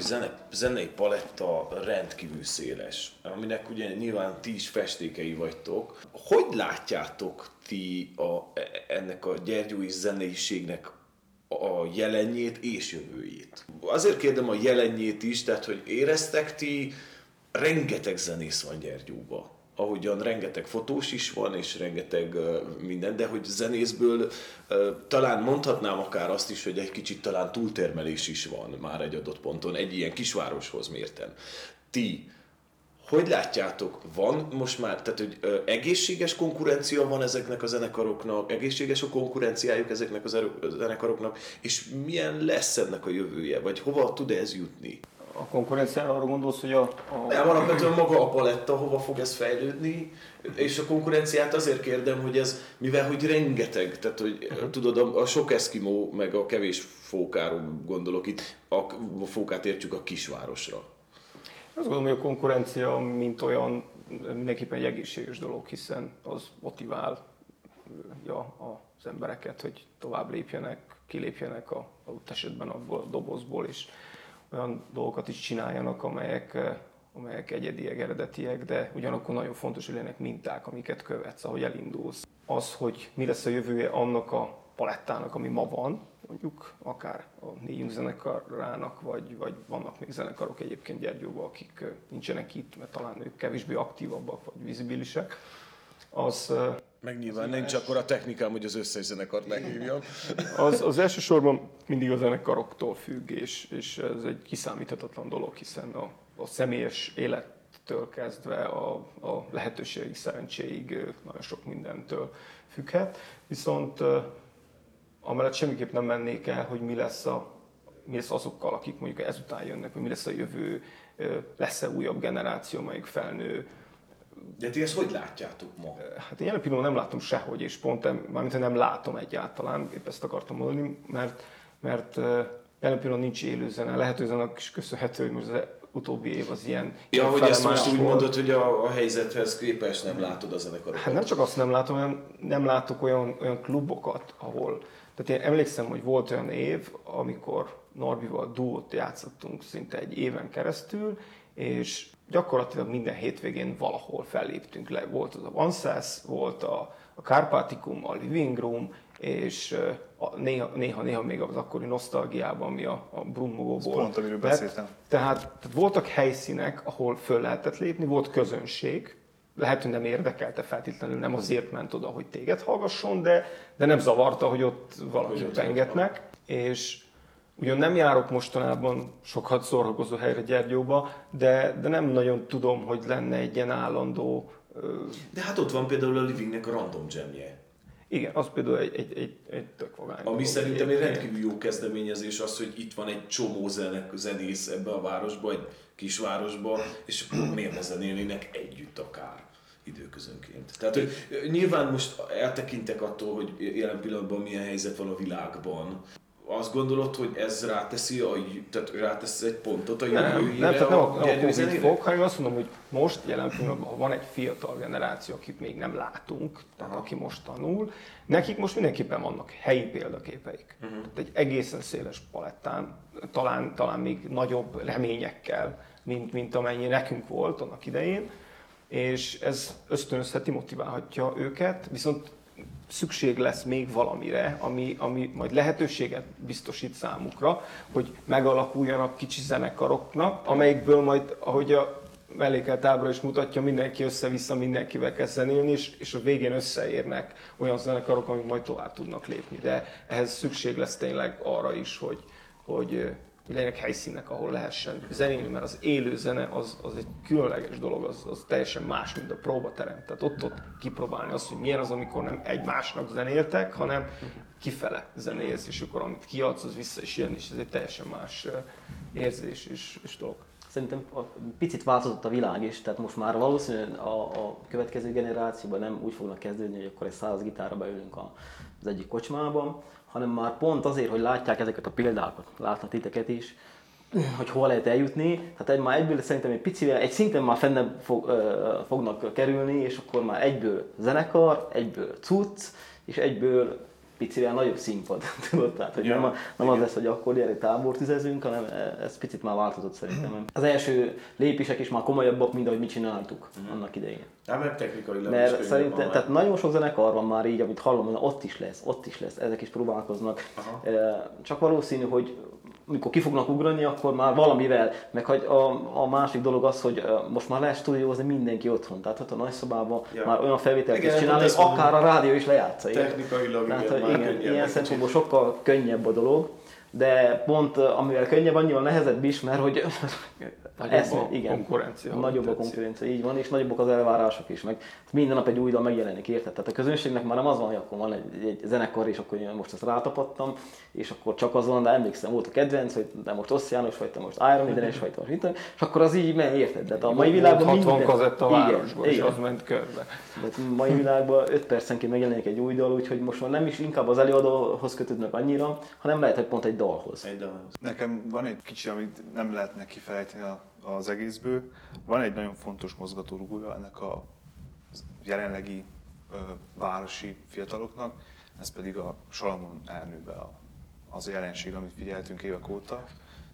Zene, zenei paletta rendkívül széles, aminek ugye nyilván ti is festékei vagytok. Hogy látjátok ti a, ennek a gyergyói zeneiségnek a jelenjét és jövőjét. Azért kérdem a jelenjét is, tehát hogy éreztek ti, rengeteg zenész van Gyergyóba. Ahogyan rengeteg fotós is van, és rengeteg minden, de hogy zenészből talán mondhatnám akár azt is, hogy egy kicsit talán túltermelés is van már egy adott ponton, egy ilyen kisvároshoz mérten. Ti hogy látjátok, van most már, tehát hogy ö, egészséges konkurencia van ezeknek a zenekaroknak, egészséges a konkurenciájuk ezeknek a zenekaroknak, és milyen lesz ennek a jövője, vagy hova tud ez jutni? A konkurenciára arra gondolsz, hogy a... a... Nem, alapvetően maga a paletta, hova fog ez fejlődni, és a konkurenciát azért kérdem, hogy ez, mivel hogy rengeteg, tehát hogy uh-huh. tudod, a, a sok eszkimó, meg a kevés fókáról gondolok itt, a fókát értjük a kisvárosra. Azt gondolom, hogy a konkurencia, mint olyan, mindenképpen egy egészséges dolog, hiszen az motiválja az embereket, hogy tovább lépjenek, kilépjenek a, a esetben a dobozból, és olyan dolgokat is csináljanak, amelyek, amelyek egyediek, eredetiek, de ugyanakkor nagyon fontos, hogy legyenek minták, amiket követsz, ahogy elindulsz. Az, hogy mi lesz a jövője annak a palettának, ami ma van, mondjuk akár a négyünk zenekarának, vagy, vagy vannak még zenekarok egyébként Gyergyóban, akik nincsenek itt, mert talán ők kevésbé aktívabbak, vagy vizibilisek, az... Meg nyilván nincs akkor a technikám, hogy az összes zenekart meghívjam. Az, az elsősorban mindig a zenekaroktól függ, és, és ez egy kiszámíthatatlan dolog, hiszen a, a személyes élettől kezdve a, a lehetőségi szerencséig nagyon sok mindentől függhet. Viszont amellett semmiképp nem mennék el, hogy mi lesz, a, mi lesz azokkal, akik mondjuk ezután jönnek, hogy mi lesz a jövő, lesz-e újabb generáció, amelyik felnő. De ti ezt hogy látjátok ma? Hát én jelen pillanatban nem látom sehogy, és pont, mármint nem látom egyáltalán, épp ezt akartam mondani, mert, mert jelen pillanatban nincs élő zene. Lehet, hogy annak is köszönhető, hogy most az utóbbi év az ilyen... Ja, hogy ezt most úgy mondod, hogy a, a helyzethez képest nem látod a zenekarokat. Hát nem csak azt nem látom, hanem nem látok olyan, olyan klubokat, ahol, tehát én emlékszem, hogy volt olyan év, amikor Norbival duót játszottunk szinte egy éven keresztül, és gyakorlatilag minden hétvégén valahol felléptünk le. Volt az a Vanszász, volt a, a Carpaticum, a Living Room, és a, néha, néha, néha még az akkori nosztalgiában, ami a, a Brummogóból. pont, amiről beszéltem. Tehát, tehát voltak helyszínek, ahol föl lehetett lépni, volt közönség, lehet, hogy nem érdekelte feltétlenül, nem azért ment oda, hogy téged hallgasson, de, de nem zavarta, hogy ott valakit pengetnek. És ugyan nem járok mostanában sokat szórakozó helyre Gyergyóba, de, de nem nagyon tudom, hogy lenne egy ilyen állandó... De hát ott van például a Livingnek a random jamje. Igen, az például egy, egy, egy, egy tök vagány. Ami szerintem egy rendkívül jó kezdeményezés az, hogy itt van egy csomó zenek, zenész ebbe a városba, egy kisvárosba, és akkor miért ne zenélnének együtt akár időközönként. Tehát, hogy nyilván most eltekintek attól, hogy jelen pillanatban milyen helyzet van a világban, azt gondolod, hogy ez ráteszi, a, tehát ráteszi egy pontot a jövőjére? Nem, nem, tehát nem a, a Covid fog, hanem azt mondom, hogy most jelen pillanatban, ha van egy fiatal generáció, akit még nem látunk, tehát Aha. aki most tanul, nekik most mindenképpen vannak helyi példaképeik. Uh-huh. Tehát egy egészen széles palettán, talán, talán még nagyobb reményekkel, mint, mint amennyi nekünk volt annak idején, és ez ösztönözheti, motiválhatja őket, viszont szükség lesz még valamire, ami, ami majd lehetőséget biztosít számukra, hogy megalakuljanak kicsi zenekaroknak, amelyikből majd, ahogy a mellékelt ábra is mutatja, mindenki össze-vissza mindenkivel kezd zenélni, és, és a végén összeérnek olyan zenekarok, amik majd tovább tudnak lépni. De ehhez szükség lesz tényleg arra is, hogy, hogy legyenek helyszínek, ahol lehessen zenélni, mert az élő zene az, az egy különleges dolog, az, az teljesen más, mint a próbaterem. Tehát ott ott kipróbálni azt, hogy milyen az, amikor nem egymásnak zenéltek, hanem kifele zenélsz, és akkor amit kiadsz, az vissza is jön, és ez egy teljesen más érzés és, és dolog. Szerintem a, picit változott a világ is, tehát most már valószínűleg a, a következő generációban nem úgy fognak kezdődni, hogy akkor egy száz gitárra beülünk az egyik kocsmában, hanem már pont azért, hogy látják ezeket a példákat, látnak titeket is, hogy hol lehet eljutni. Tehát egy, már egyből szerintem egy picivel, egy szinten már fennebb fog, ö, fognak kerülni, és akkor már egyből zenekar, egyből cucc, és egyből picivel nagyobb színpad, tudod, tehát hogy nem, a, nem az lesz, hogy akkor gyere tábortüzezünk, hanem ez picit már változott szerintem. Az első lépések is már komolyabbak, mint ahogy mi csináltuk annak idején. Nem, mert technikailag is Mert könnyebb szerintem, van tehát nagyon sok zenekar van már így, amit hallom, hogy ott is lesz, ott is lesz, ezek is próbálkoznak. Eh, Csak valószínű, hogy mikor ki fognak ugrani, akkor már valamivel, meg hogy a, a másik dolog az, hogy most már lehet stúdiózni mindenki otthon, tehát ott a nagyszobában Ja. már olyan felvételt Igen, is csinálni, hát hogy ezt mondom. akár a rádió is lejátsza. Technikailag Tehát, igen, hogy már igen, ilyen szempontból sokkal könnyebb a dolog, de pont amivel könnyebb, annyival nehezebb is, mert hogy Nagyobb a igen, konkurencia, Nagyobb a konkurencia, így van, és nagyobbak az elvárások is, meg minden nap egy új dal megjelenik, érted? Tehát a közönségnek már nem az van, hogy akkor van egy, egy zenekar, és akkor én most ezt rátapadtam, és akkor csak az van, de emlékszem, volt a kedvenc, hogy de most Ossz János vagy, te most Iron Maiden-es vagy, te most mit, és akkor az így megy, érted? De hát a mai világban 60 minden... kazett a Igen, városban, és igen. az ment körbe. De a mai világban 5 percenként megjelenik egy új dal, úgyhogy most már nem is inkább az előadóhoz kötődnek annyira, hanem lehet, hogy pont egy dalhoz. Egy dalhoz. Nekem van egy kicsi, amit nem lehetne kifejteni a- az egészből. Van egy nagyon fontos mozgatórugója ennek a jelenlegi ö, városi fiataloknak, ez pedig a Salamon Ernőbe a, az a jelenség, amit figyeltünk évek óta.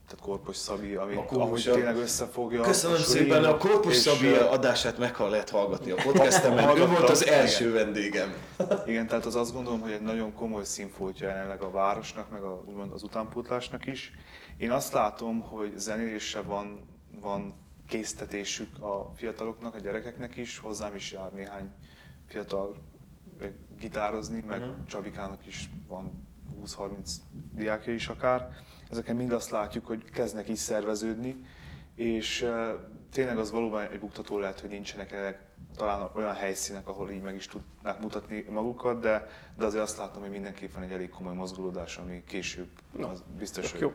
Tehát Korpos Szabi, ami ahogy tényleg összefogja. Köszönöm a szépen, a Korpus és, Szabi adását meg ha lehet hallgatni a podcastemen. Ő volt az igen. első vendégem. Igen, tehát az azt gondolom, hogy egy nagyon komoly színfoltja jelenleg a városnak, meg a, úgymond az utánpótlásnak is. Én azt látom, hogy zenélésre van, van késztetésük a fiataloknak, a gyerekeknek is, hozzám is jár néhány fiatal gitározni, meg uh-huh. Csabikának is van 20-30 diákja is akár. Ezeken mind azt látjuk, hogy kezdnek is szerveződni, és tényleg az valóban egy buktató lehet, hogy nincsenek erre talán olyan helyszínek, ahol így meg is tudnák mutatni magukat, de, de azért azt látom, hogy mindenképp van egy elég komoly mozgulódás, ami később az biztos, hogy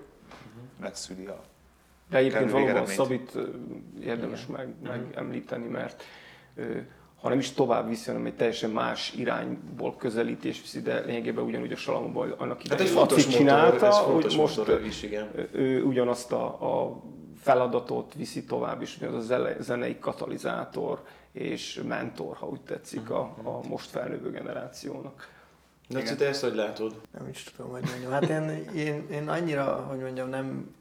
megszüli a De egyébként valóban végeredményt. Szabit érdemes meg, megemlíteni, mert ha nem is tovább viszi, hanem egy teljesen más irányból közelítés viszi, de lényegében ugyanúgy a Salamóban annak Hát idején egy fontos Laci motor, csinálta, ez hogy most is, igen. ő ugyanazt a, a feladatot viszi tovább, és ugyanaz a zenei katalizátor és mentor, ha úgy tetszik, a, a most felnövő generációnak. Laci, te ezt hogy látod? Nem is tudom, hogy mondjam. Hát én, én, én annyira, hogy mondjam, nem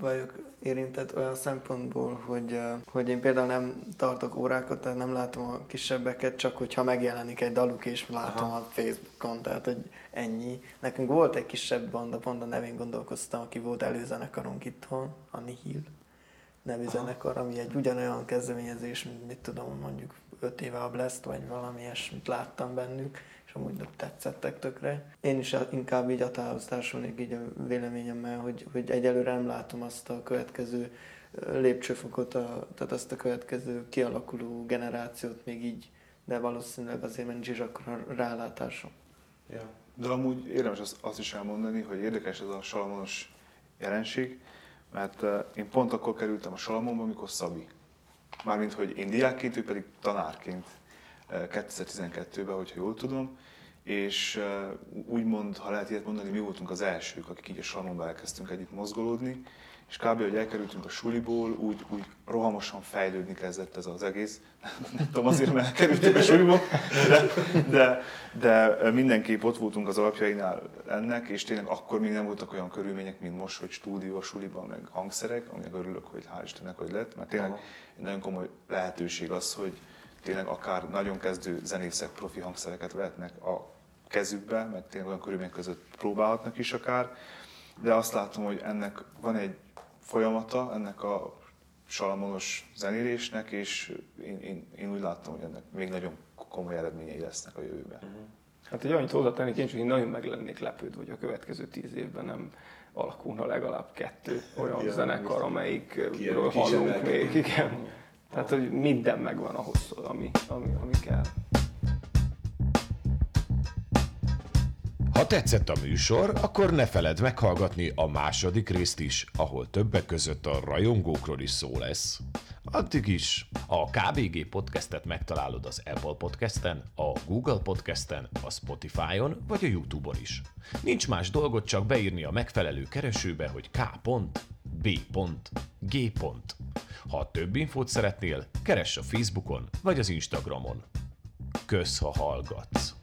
vagyok érintett olyan szempontból, hogy, hogy én például nem tartok órákat, tehát nem látom a kisebbeket, csak hogyha megjelenik egy daluk, és látom a Facebookon, tehát hogy ennyi. Nekünk volt egy kisebb banda, pont a nevén gondolkoztam, aki volt előzenekarunk itthon, a Nihil nevű zenekar, ami egy ugyanolyan kezdeményezés, mint mit tudom, mondjuk 5 éve a Blast, vagy valami ilyesmit láttam bennük, és amúgy tetszettek tökre. Én is inkább így a tához társulnék így a véleményemmel, hogy, hogy egyelőre nem látom azt a következő lépcsőfokot, a, tehát azt a következő kialakuló generációt még így, de valószínűleg azért is akkor a rálátásom. Ja. De amúgy érdemes azt, azt is elmondani, hogy érdekes ez a salamonos jelenség, mert én pont akkor kerültem a Salamonba, amikor Szabi. Mármint, hogy én diákként, ő pedig tanárként 2012-ben, hogyha jól tudom, és eh, úgymond, ha lehet ilyet mondani, mi voltunk az elsők, akik így a Salamonba elkezdtünk együtt mozgolódni, és kb. hogy elkerültünk a suliból, úgy, úgy rohamosan fejlődni kezdett ez az egész. Nem tudom azért, mert elkerültünk a suliból, de, de, de mindenképp ott voltunk az alapjainál ennek, és tényleg akkor még nem voltak olyan körülmények, mint most, hogy stúdió, suliban, meg hangszerek, aminek örülök, hogy hál' Istennek, hogy lett, mert tényleg egy nagyon komoly lehetőség az, hogy tényleg akár nagyon kezdő zenészek profi hangszereket vehetnek a kezükbe, meg tényleg olyan körülmények között próbálhatnak is akár, de azt látom, hogy ennek van egy folyamata, ennek a salamonos zenélésnek, és én, én, én úgy láttam, hogy ennek még nagyon komoly eredményei lesznek a jövőben. Hát egy annyit hozzátennék, én csak én nagyon meg lennék lepődve, hogy a következő tíz évben nem alakulna legalább kettő olyan Ja, zenekar, amelyikről hallunk még, igen. Tehát, hogy minden megvan ahhoz, ami, ami, ami kell. Ha tetszett a műsor, akkor ne feledd meghallgatni a második részt is, ahol többek között a rajongókról is szó lesz. Addig is a KBG podcastet megtalálod az Apple podcasten, a Google podcasten, a Spotify-on vagy a YouTube-on is. Nincs más dolgot csak beírni a megfelelő keresőbe, hogy k.b.g. Ha több infót szeretnél, keress a Facebookon vagy az Instagramon. Kösz, ha hallgatsz!